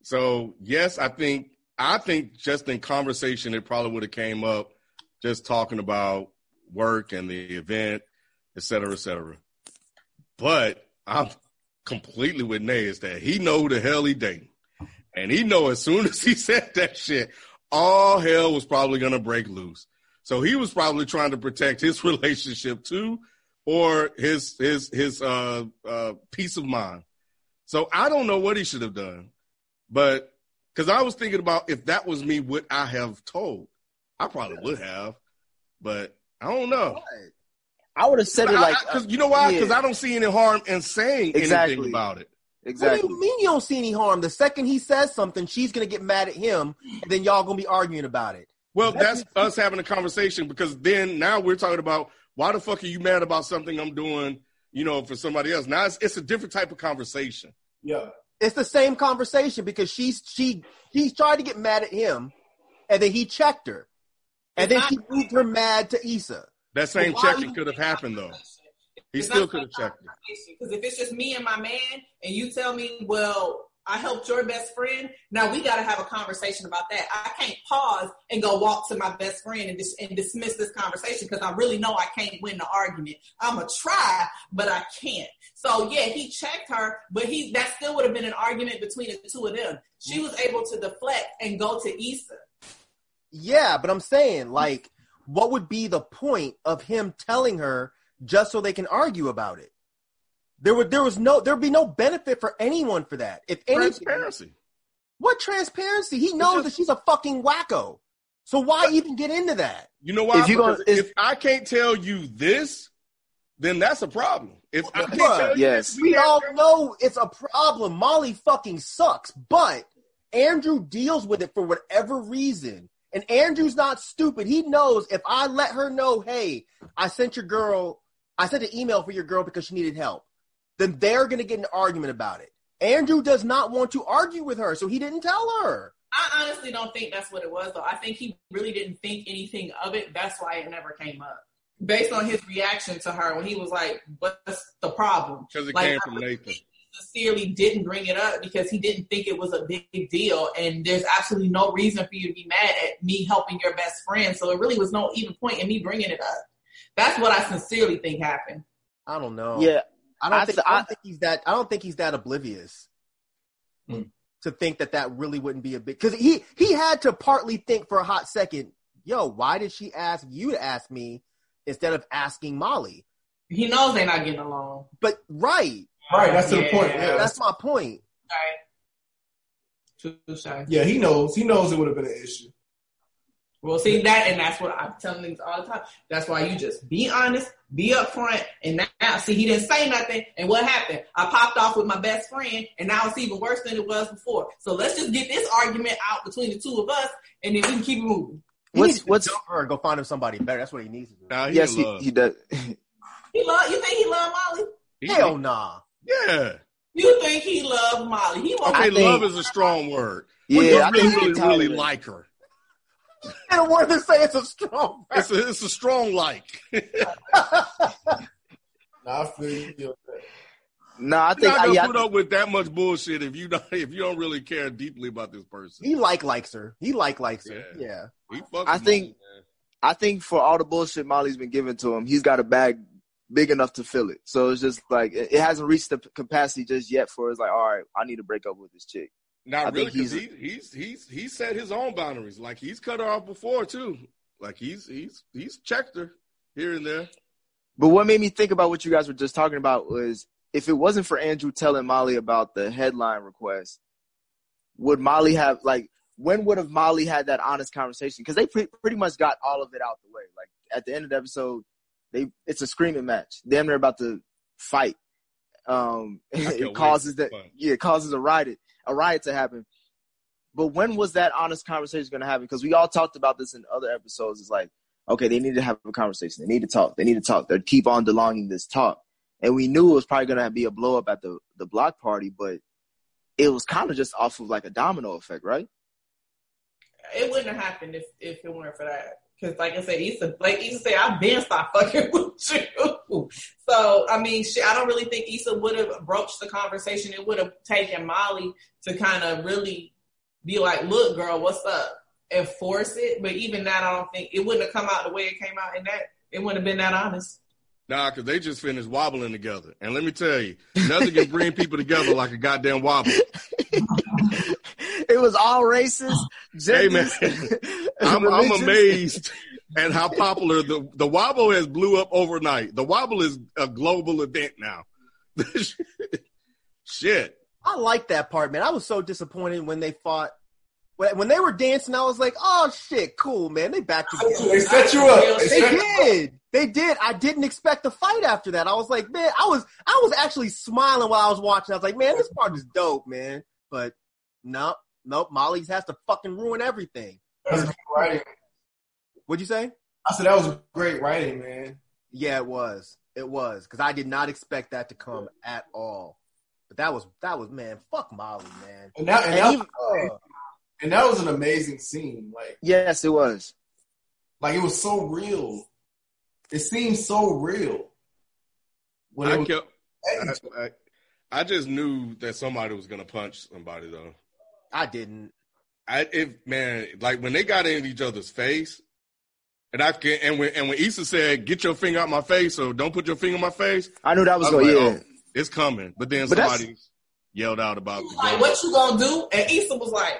So, yes, I think, I think just in conversation, it probably would have came up just talking about work and the event, et cetera, et cetera. But I'm completely with Nay is that he know who the hell he dating. And he know as soon as he said that shit, all hell was probably to break loose. So he was probably trying to protect his relationship too, or his his his uh, uh, peace of mind. So I don't know what he should have done, but because I was thinking about if that was me, would I have told? I probably would have, but I don't know. I would have said it like because you know why? Because yeah. I don't see any harm in saying Exactly. anything about it. Exactly. What exactly. do you mean you don't see any harm? The second he says something, she's gonna get mad at him, and then y'all gonna be arguing about it. Well, that's us having a conversation because then now we're talking about why the fuck are you mad about something I'm doing, you know, for somebody else. Now it's, it's a different type of conversation. Yeah. It's the same conversation because she's she he's tried to get mad at him, and then he checked her, and then she moved her mad to Issa. That same Well, why checking could have happened though. He still could have checked it. Because if it's just me and my man, and you tell me, well, I helped your best friend. Now we got to have a conversation about that. I can't pause and go walk to my best friend and, dis- and dismiss this conversation because I really know I can't win the argument. I'm gonna try, but I can't. So yeah, he checked her, but he that still would have been an argument between the two of them. She was able to deflect and go to Issa. Yeah, but I'm saying, like, what would be the point of him telling her just so they can argue about it? There would there was no there'd be no benefit for anyone for that. If anything, Transparency. what transparency? He knows that she's a fucking wacko. So why even get into that? You know why? If you gonna- if I can't tell you this, then that's a problem. If I can't Bruh, tell you yes. this, We all know it's a problem. Molly fucking sucks, but Andrew deals with it for whatever reason. And Andrew's not stupid. He knows if I let her know, hey, I sent your girl, I sent an email for your girl because she needed help, then they're going to get an argument about it. Andrew does not want to argue with her, so he didn't tell her. I honestly don't think that's what it was, though. I think he really didn't think anything of it. That's why it never came up. Based on his reaction to her when he was like, "What's the problem?" because it Like, came from Nathan. he Sincerely, didn't bring it up because he didn't think it was a big deal, and there's absolutely no reason for you to be mad at me helping your best friend. So it really was no even point in me bringing it up. That's what I sincerely think happened. I don't know. Yeah, I don't I think I I- don't think he's that. I don't think he's that oblivious Hmm. to think that that really wouldn't be a big. Because he he had to partly think for a hot second. Yo, why did she ask you to ask me instead of asking Molly? He knows they're not getting along. But right, Right, that's to the point. Yeah, that's my point. Right. Too shy. yeah, he knows. He knows it would have been an issue. Well, see that, and that's what I'm telling niggas all the time. That's why you just be honest, be upfront, and now see he didn't say nothing. And what happened? I popped off with my best friend, and now it's even worse than it was before. So let's just get this argument out between the two of us, and then we can keep it moving. He What's- needs to what's- dump her and go find him somebody better. That's what he needs to do. Nah, he yes, he, he does. He love you think he love Molly? He- Hell nah. Yeah. You think he love Molly? He won't. Okay, I think- love is a strong word. Yeah, But you I think really, he really, really like her. And a word to say it's a strong. It's a, it's a strong like. Nah, I feel you. No, I you're not I, gonna yeah, put up with that much bullshit if you don't if you don't really care deeply about this person. he like likes her. He like likes her. Yeah. Yeah. He I think- Molly. I think for all the bullshit Molly's been given to him, he's got a bag big enough to fill it. So it's just like it it hasn't reached the capacity just yet for it's like, all right, I need to break up with this chick. I Not really, think because he's- he, he's he's he's set his own boundaries. Like he's cut her off before too. Like he's he's he's checked her here and there. But what made me think about what you guys were just talking about was if it wasn't for Andrew telling Molly about the headline request, would Molly have like when would have Molly had that honest conversation? Because they pre- pretty much got all of it out the way. Like at the end of the episode, they it's a screaming match. Damn, they're about to fight. Um, it causes that yeah, it causes a riot a riot to happen. But when was that honest conversation going to happen? Because we all talked about this in other episodes. It's like, okay, they need to have a conversation. They need to talk. They need to talk. They keep on delonging this talk. And we knew it was probably going to be a blow up at the, the block party, but it was kind of just off of like a domino effect, right? it wouldn't have happened if, if it weren't for that. Because, like I said, Issa, like Issa said, I've been stopped fucking with you. So, I mean, she, I don't really think Issa would have broached the conversation. It would have taken Molly to kind of really be like, look, girl, what's up? And force it. But even that, I don't think it wouldn't have come out the way it came out. And that, it wouldn't have been that honest. Nah, because they just finished wobbling together. And let me tell you, nothing can bring people together like a goddamn wobble. It was all racist. Hey, man. I'm, I'm amazed at how popular the the wobble has blew up overnight. The wobble is a global event now. Shit. I like that part, man. I was so disappointed when they fought. When when they were dancing, I was like, "Oh shit, cool, man! They back together." They set you up. They They set you up. did. They did. I didn't expect a fight after that. I was like, man, I was I was actually smiling while I was watching. I was like, man, this part is dope, man. But nope, nope. Molly's has to fucking ruin everything. That was great writing. What'd you say? I said that was great writing, man. Yeah, it was. It was because I did not expect that to come at all. But that was that was man. Fuck Molly, man. And that, and, And that, even- uh, Oh, and that was an amazing scene. Like, Yes, it was. like it was so real. It seemed so real. When I was, kept I, I, I just knew that somebody was gonna punch somebody though. I didn't. I if man, like when they got in each other's face, and I can and when and when Issa said, "Get your finger out my face," or "Don't put your finger in my face," I knew that was I going. like, yeah, oh, it's coming. But then But somebody yelled out about the Like, what you gonna do? And Issa was like,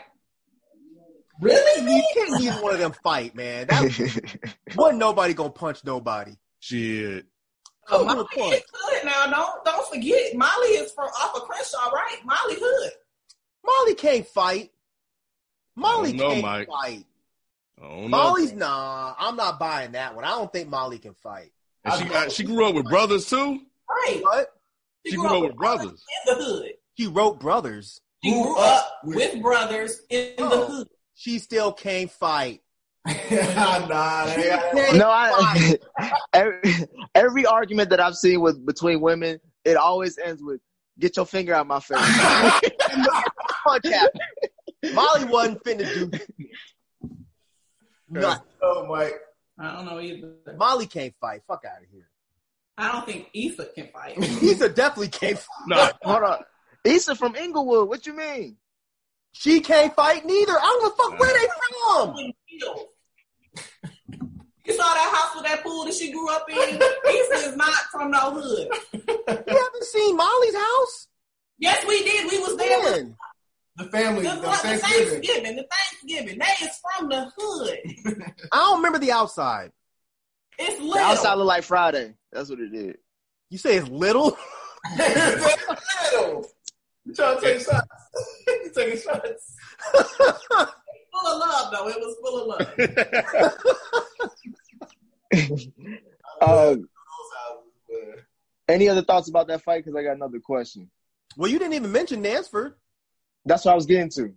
really? You can't neither one of them fight, man. That wasn't nobody gonna punch nobody. Shit. Oh, Come to the Molly point. is hood now. Don't don't forget, Molly is from off of Crenshaw, right? Molly hood. Molly can't fight. Molly know, can't Mike. fight. I don't know. Molly's nah. I'm not buying that one. I don't think Molly can fight. And she got she grew up with brothers too. Right. What? She grew up with brothers. In the hood. She wrote brothers. She grew up with brothers in the Oh. hood. She still can't fight. nah, they got- no, I every, every argument that I've seen with between women, it always ends with "Get your finger out my face." Punch happened. Molly wasn't finna do. Nothing. oh Mike. I don't know either. Molly can't fight. Fuck out of here. I don't think Issa can fight. Issa definitely can't fight. No, Hold on, Issa from Inglewood. What you mean? She can't fight neither. I don't give a fuck where they from. You saw that house with that pool that she grew up in? Issa is not from no hood. You haven't seen Molly's house? Yes, we did. We was there. with Man, The family, The, the the Thanksgiving. Thanksgiving, the Thanksgiving. They is from the hood. I don't remember the outside. It's The little. outside look like Friday. That's what it did. You say it's little? it's Little. You trying to take shots? you taking shots? full of love, though. It was full of love. Uh, Those houses, man. any other thoughts about that fight? Because I got another question. Well, you didn't even mention Nansford. That's what I was getting to.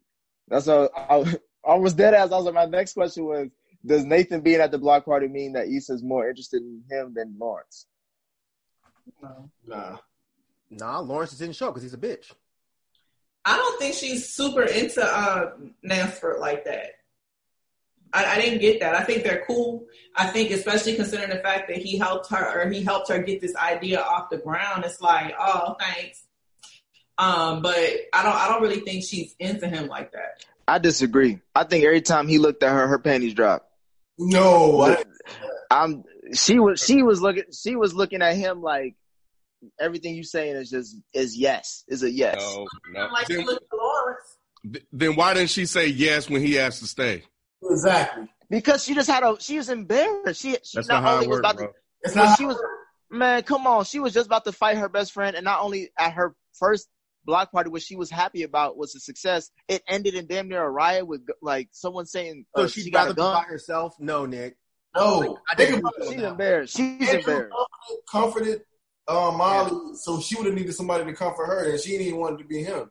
That's what I, I was dead as. I was like, my next question was, does Nathan being at the block party mean that Issa's more interested in him than Lawrence? No. Nah. Nah, Lawrence didn't show because he's a bitch. I don't think she's super into uh, Nansford like that. I, I didn't get that. I think they're cool. I think, especially considering the fact that he helped her or he helped her get this idea off the ground. It's like, oh, thanks. Um, but I don't. I don't really think she's into him like that. I disagree. I think every time he looked at her, her panties dropped. No. I, I'm. She was. She was looking. She was looking at him like everything you saying is just is yes. Is a yes. no, no. Like Then, looked at Lawrence. then why didn't she say yes when he asked to stay? exactly. Because she just had a. She was embarrassed. She. she That's not, not how only it was works, about bro. to. It's not. she was. Man, come on. She was just about to fight her best friend, and not only at her first block party, which she was happy about, was a success. It ended in damn near a riot with like someone saying So uh, she'd she got rather a be by herself? No, Nick. no. I Think didn't about it. She's that. embarrassed. She's Andrew embarrassed. comforted uh, Molly, so she would have needed somebody to comfort her, and she didn't even want to be him.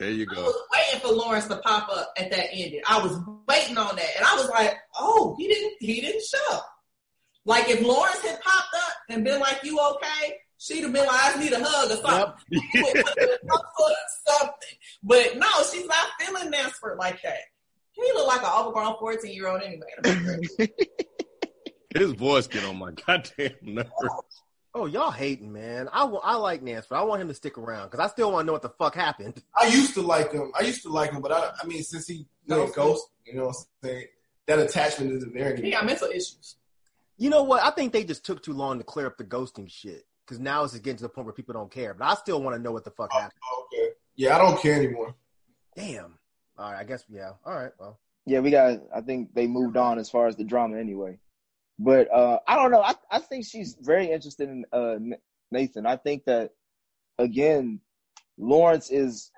There you I go. was waiting for Lawrence to pop up at that ending. I was waiting on that, and I was like, "Oh, he didn't. He didn't show." Like if Lawrence had popped up and been like, "You okay?" She'd have been like, "I just need a hug or something." Some sort of something. But no, she's not feeling Nansford like that. He look like an overgrown fourteen year old anyway. His voice get on my goddamn nerves. Oh, y'all hating, man. I, wa- I like Nansford. I want him to stick around because I still want to know what the fuck happened. I used to like him. I used to like him, but I, I mean, since he went ghost, you know what I'm saying? That attachment isn't there he got mental issues. You know what? I think they just took too long to clear up the ghosting shit because now it's just getting to the point where people don't care. But I still want to know what the fuck happened. Okay. Yeah, I don't care anymore. Damn. All right, I guess yeah. All right, well. Yeah, we got. I think they moved on as far as the drama anyway. But uh, I don't know. I I think she's very interested in uh, Nathan. I think that again, Lawrence is.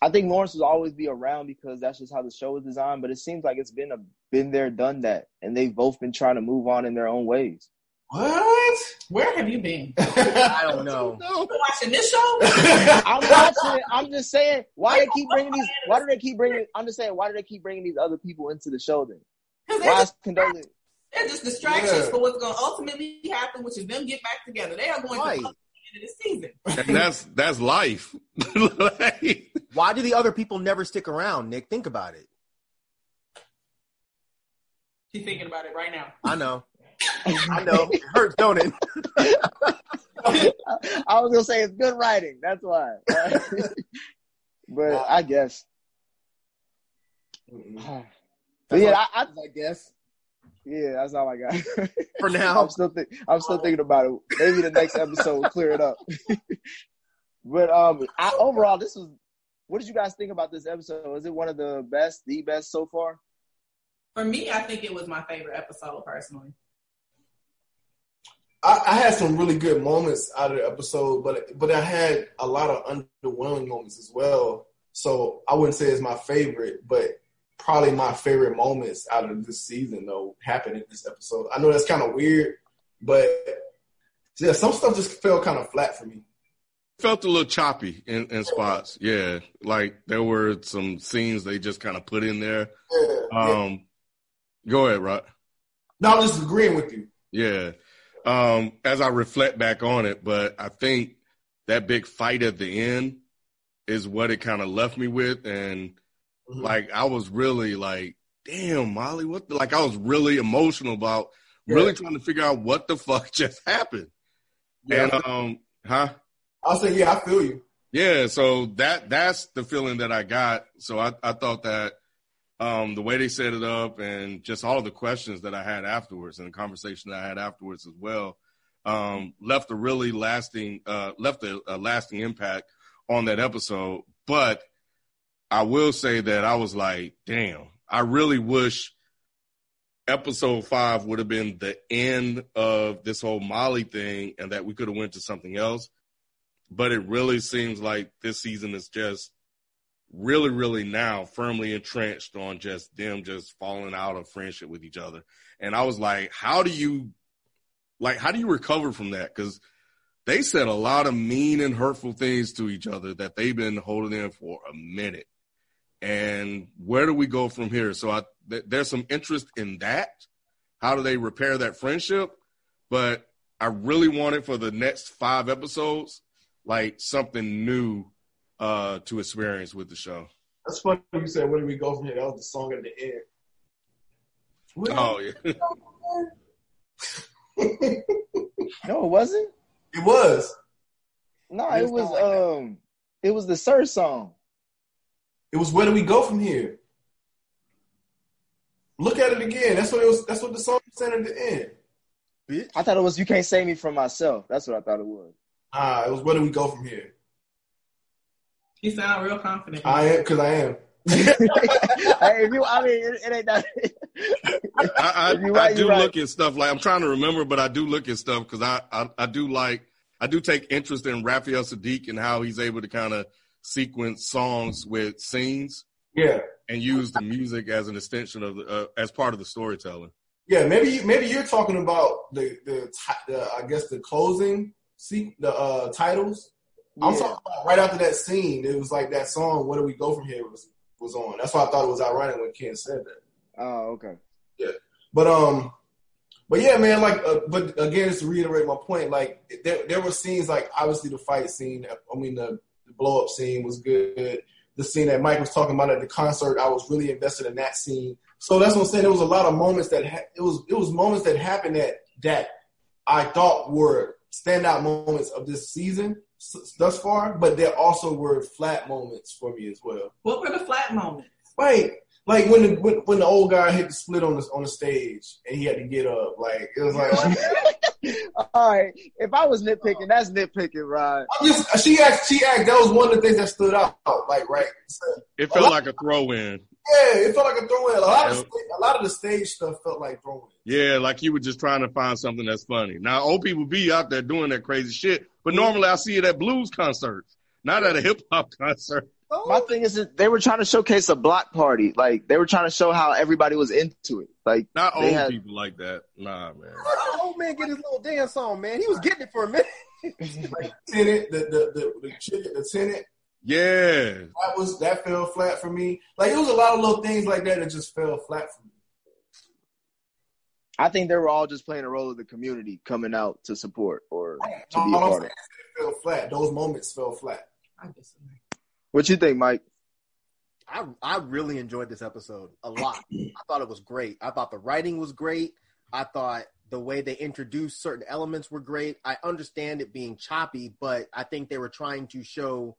I think Lawrence will always be around because that's just how the show is designed. But it seems like it's been a been there, done that, and they've both been trying to move on in their own ways. What? Where have you been? I don't know. You watching this show? I'm watching it. I'm just saying, why do they keep bringing these? Why do they keep bringing? I'm just saying, why do they keep bringing these other people into the show then? Because they're Why just, is Condola? they're just distractions Yeah. for what's going to ultimately happen, which is them get back together. They are going Right. to come into the season. And that's that's life. Like, Why do the other people never stick around, Nick? Think about it. She's thinking about it right now. I know. I know. It hurts, don't it? I was gonna say it's good writing. That's why. but I guess. But yeah, I, I, I guess. yeah, that's all I got. For now. I'm still think, I'm still thinking about it. Maybe the next episode will clear it up. but um, I, overall, this was. What did you guys think about this episode? Was it one of the best, the best so far? For me, I think it was my favorite episode personally. I, I had some really good moments out of the episode, but but I had a lot of underwhelming moments as well. So I wouldn't say it's my favorite, but probably my favorite moments out of this season though happened in this episode. I know that's kind of weird, but yeah, some stuff just felt kind of flat for me. Felt a little choppy in, in spots. Yeah, like there were some scenes they just kind of put in there. Yeah, Um, go ahead, Rod. No, I'm just agreeing with you. Yeah. Um, as I reflect back on it, but I think that big fight at the end is what it kind of left me with. And Mhm. like, I was really like, damn, Molly, what the, like, I was really emotional about really trying to figure out what the fuck just happened. Yeah. And, um, huh? I saying, yeah, I feel you. Yeah, so that that's the feeling that I got. So I, I thought that um, the way they set it up and just all the questions that I had afterwards and the conversation that I had afterwards as well um, left a really lasting uh, left a, a lasting impact on that episode. But I will say that I was like, damn, I really wish episode five would have been the end of this whole Molly thing and that we could have went to something else but it really seems like this season is just really, really now firmly entrenched on just them just falling out of friendship with each other. And I was like, how do you, like, how do you recover from that? Because they said a lot of mean and hurtful things to each other that they've been holding in for a minute. And where do we go from here? So I, th- there's some interest in that. How do they repair that friendship? But I really wanted for the next five episodes like something new uh to experience with the show. That's funny you said, where do we go from here? That was the song at the end. Where- Oh yeah. No, it wasn't. It was. No, It it was sound like that. um, it was the Sir song. It was where do we go from here? Look at it again. That's what it was. That's what the song said at the end. Bitch. I thought it was "You Can't Save Me from Myself." That's what I thought it was. Ah, it was where do we go from here? You sound real confident. I am because I am. hey, if you, I mean, it, it ain't that. I, I, You're I do right. look at stuff like I'm trying to remember, but I do look at stuff because I, I I do like I do take interest in Raphael Saadiq and how he's able to kind of sequence songs with scenes Yeah, and use the music as an extension of the uh, as part of the storytelling. yeah. Maybe you- maybe you're talking about the the, the I guess the closing see the uh, titles. I'm talking about right after that scene. It was like that song. Where do we go from here? Was was on. That's why I thought it was ironic when Ken said that. Oh, okay. Yeah. But um, but yeah, man. Like, uh, but again, just to reiterate my point, like there there were scenes like obviously the fight scene. I mean, the, the blow up scene was good. The scene that Mike was talking about at the concert, I was really invested in that scene. So that's what I'm saying. There was a lot of moments that ha- it was it was moments that happened that that I thought were standout moments of this season thus far. But there also were flat moments for me as well. What were the flat moments? Right. Like when the when, when the old guy hit the split on the on the stage and he had to get up, like it was like All right. If I was nitpicking, that's nitpicking, Rod. I'm just she asked she asked that was one of the things that stood out. Like right, So, It felt like a throw in. yeah, it felt like a throw in. A lot of the, a lot of the stage stuff felt like throwing. Yeah, like you were just trying to find something that's funny. Now, old people be out there doing that crazy shit, but normally I see it at blues concerts, not at a hip hop concert. My thing is that they were trying to showcase a block party. Like they were trying to show how everybody was into it. Like Not They old had- people like that. Nah, man. The old man get his little dance on, man. He was getting it for a minute. Tenant, the the the, the chick the tenant, Yeah. that was that fell flat for me. Like it was a lot of little things like that that just fell flat for me. I think they were all just playing a role of the community coming out to support or to be a part of. it fell flat. Those moments fell flat. I disagree. What you think, Mike? I I really enjoyed this episode a lot. I thought it was great. I thought the writing was great. I thought the way they introduced certain elements were great. I understand it being choppy, but I think they were trying to show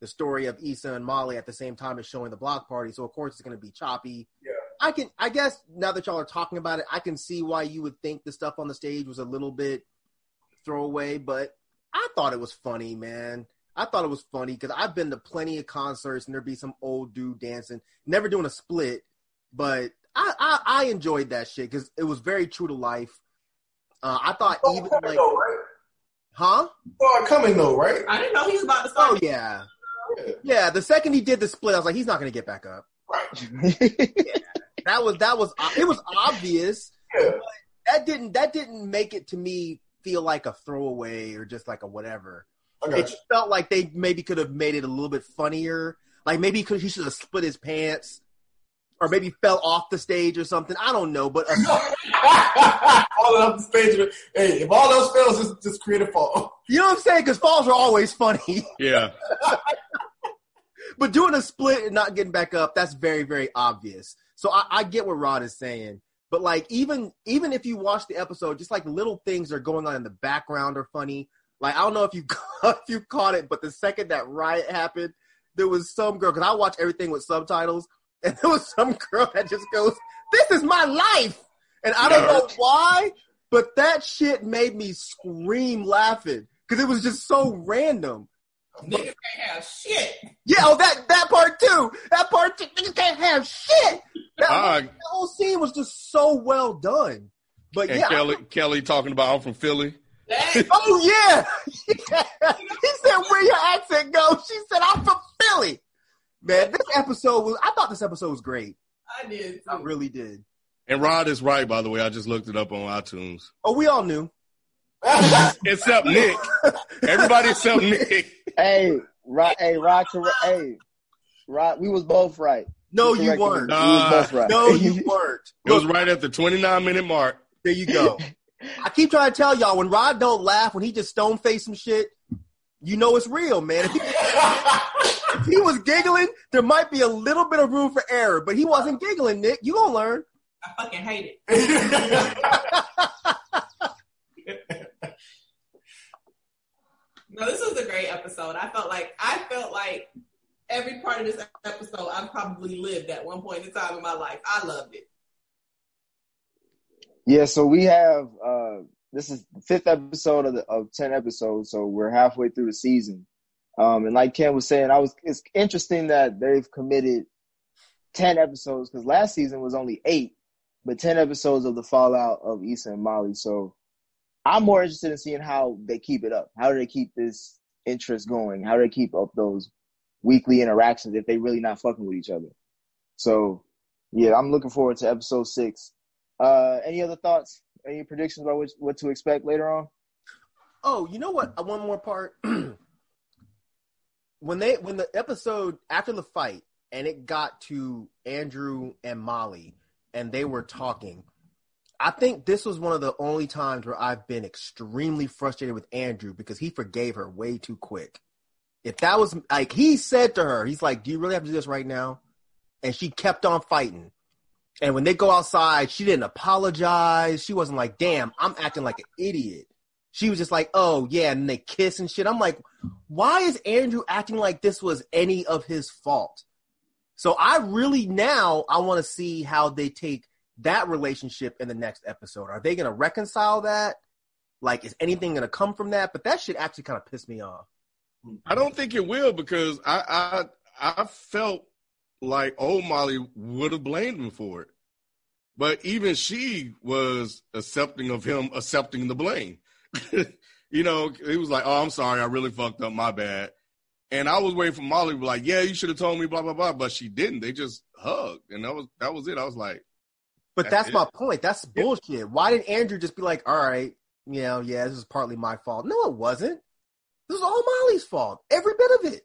the story of Issa and Molly at the same time as showing the block party. So of course it's going to be choppy. Yeah. I can, I guess now that y'all are talking about it, I can see why you would think the stuff on the stage was a little bit throwaway, but I thought it was funny, man. I thought it was funny because I've been to plenty of concerts and there'd be some old dude dancing, never doing a split, but I I, I enjoyed that shit because it was very true to life. Uh, I thought Oh, even coming like, though, right? huh? Oh, coming though, right? I didn't know he was about to Oh start. yeah, Yeah. yeah. The second he did the split, I was like, he's not gonna get back up. That was that was it was obvious. Yeah. That didn't that didn't make it to me feel like a throwaway or just like a whatever. I got It you. felt like they maybe could have made it a little bit funnier. Like maybe he could he should have split his pants, or maybe fell off the stage or something. I don't know, but uh, Falling off the stage. Hey, if all those fails, just just create a fall. you know what I'm saying? Because falls are always funny. Yeah. but doing a split and not getting back up, that's very, very obvious. So I, I get what Rod is saying. But like even even if you watch the episode, just like little things that are going on in the background are funny. Like I don't know if you if you caught it, but the second that riot happened, there was some girl because I watch everything with subtitles, and there was some girl that just goes, "This is my life," and I don't know why, but that shit made me scream laughing because it was just so random. Niggas can't have shit. Yeah, oh that that part too. That part too. Niggas can't have shit. That, Ah. that whole scene was just so well done. But yeah, Kelli Kelli talking about I'm from Philly. That, oh yeah. he said, "Where your accent go?" She said, "I'm from Philly." Man, this episode was. I thought this episode was great. I did. I really did. And Rod is right, by the way. I just looked it up on iTunes. Oh, we all knew. Except Nick. Everybody except Nick. hey, Rod, hey, Rod, hey, Rod, we was both right. No, you weren't. me. We was both right. No, you weren't. It was right at the 29 minute mark. There you go. I keep trying to tell y'all when Rod don't laugh, when he just stone face some shit, you know it's real, man. If he, if he was giggling, there might be a little bit of room for error, but he wasn't giggling, Nick. You gonna learn. I fucking hate it. No, this was a great episode. I felt like I felt like every part of this episode I've probably lived at one point in time in my life. I loved it. Yeah, so we have uh this is the fifth episode of the of ten episodes, so we're halfway through the season. Um and like Ken was saying, I was it's interesting that they've committed ten episodes because last season was only eight, but ten episodes of the fallout of Issa and Molly. So I'm more interested in seeing how they keep it up. How do they keep this interest going? How do they keep up those weekly interactions if they really not fucking with each other? So yeah, I'm looking forward to episode six. Uh, any other thoughts? Any predictions about what, what to expect later on? Oh, you know what? Uh, One more part. when they when the episode after the fight and it got to Andrew and Molly and they were talking, I think this was one of the only times where I've been extremely frustrated with Andrew because he forgave her way too quick. If that was like he said to her, he's like, "Do you really have to do this right now?" And she kept on fighting. And when they go outside, she didn't apologize. She wasn't like, "Damn, I'm acting like an idiot." She was just like, "Oh yeah," and they kiss and shit. I'm like, why is Andrew acting like this was any of his fault? So I really now I want to see how they take that relationship in the next episode. Are they going to reconcile that? Like, is anything going to come from that? But that shit actually kind of pissed me off. I don't think it will because I I I felt like old Molly would have blamed him for it. But even she was accepting of him accepting the blame. you know, he was like, "Oh, I'm sorry, I really fucked up, my bad." And I was waiting for Molly to be like, "Yeah, you should have told me," blah blah blah. But she didn't. They just hugged, and that was that was it. I was like, But That's that's, my point. That's bullshit. Why didn't Andrew just be like, all right, you know, yeah, this is partly my fault? No, it wasn't. This was all Molly's fault. Every bit of it.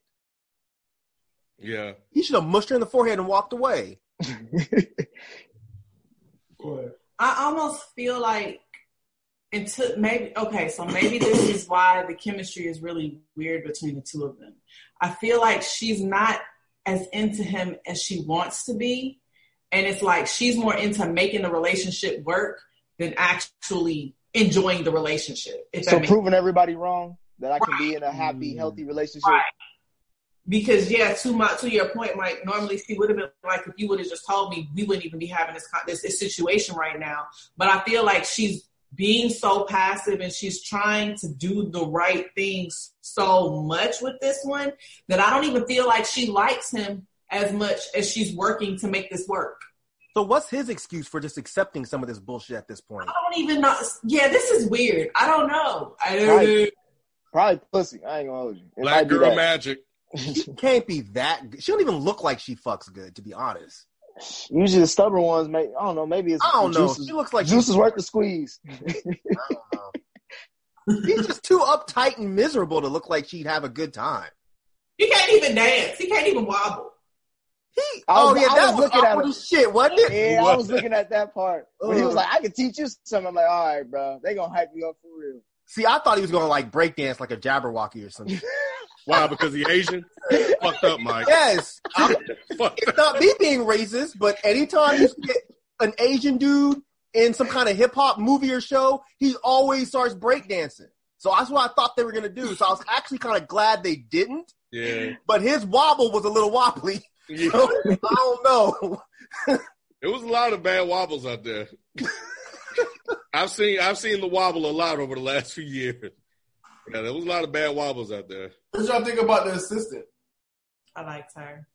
"Yeah." He should have mushed her in the forehead and walked away. I almost feel like until maybe okay, so maybe this is why the chemistry is really weird between the two of them. I feel like she's not as into him as she wants to be. And it's like she's more into making the relationship work than actually enjoying the relationship. If So that makes proving everybody wrong that I can be in a happy, healthy relationship. Right. Because yeah, to my to your point, Mike. Normally, she would have been like, if you would have just told me, we wouldn't even be having this this, this situation right now. But I feel like she's being so passive and she's trying to do the right things so much with this one that I don't even feel like she likes him as much as she's working to make this work. So what's his excuse for just accepting some of this bullshit at this point? I don't even know. Yeah, this is weird. I don't know. I don't Probably, probably pussy. I ain't gonna hold you. It Black girl magic. She can't be that. Good. She don't even look like she fucks good, to be honest. Usually the stubborn ones, may I don't know. Maybe it's I don't know. Juice is, She looks like juice is worth the squeeze. He's just too uptight and miserable to look like she'd have a good time. He can't even dance. He can't even wobble. He, I oh was- yeah, I that was was looking at him. shit, wasn't it? Yeah, I was looking at that part when he was like, "I can teach you something." I'm like, "All right, bro, they gonna hype you up for real." See, I thought he was going to like break dance like a Jabbawockeez or something. Why? Because he Asian? Fucked up, Mike. yes, it's not me being racist, but anytime you get an Asian dude in some kind of hip hop movie or show, he always starts breakdancing. So that's what I thought they were gonna do. So I was actually kind of glad they didn't. Yeah. But his wobble was a little wobbly. Yeah. So, I don't know. There was a lot of bad wobbles out there. I've seen I've seen the wobble a lot over the last few years. Yeah, there was a lot of bad wobbles out there. What y'all think about the assistant? I liked her.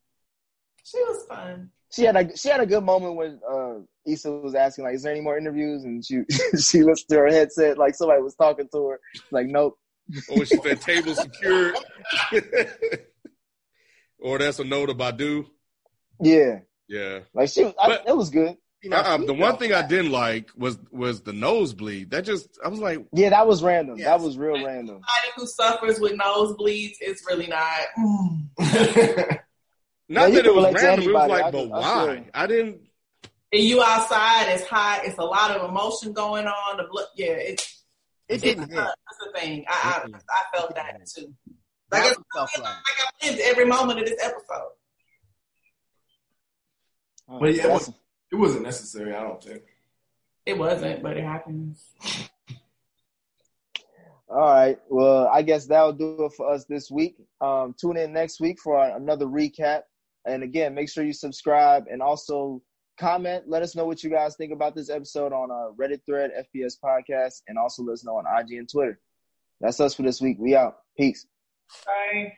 She was fun. She had a she had a good moment when uh, Issa was asking like, "Is there any more interviews?" And she she listened to her headset like somebody was talking to her. Like, nope. Or when she said table secured. or that's a note about do. Yeah, Yeah. like she was. I, it was good. Uh-uh, the one thing I didn't like was was the nosebleed. That just I was like, Yeah, that was random. Yes. That was real random. Somebody who suffers with nosebleeds, it's really not. mm. not you that it was random. It was like, I but just- why? swear. I didn't. And you outside, it's hot. It's a lot of emotion going on. The blood, yeah, it's It didn't hit. that's the thing. I, I I felt that too. Like, That it's, one like. I lived every moment of this episode. But yeah, it, was, it wasn't necessary. I don't think. It wasn't, but it happens. All right. Well, I guess that'll do it for us this week. Um, tune in next week for our, another recap. And again, make sure you subscribe and also comment. Let us know what you guys think about this episode on our Reddit thread, FPS Podcast, and also let us know on IG and Twitter. That's us for this week. We out. Peace. Bye.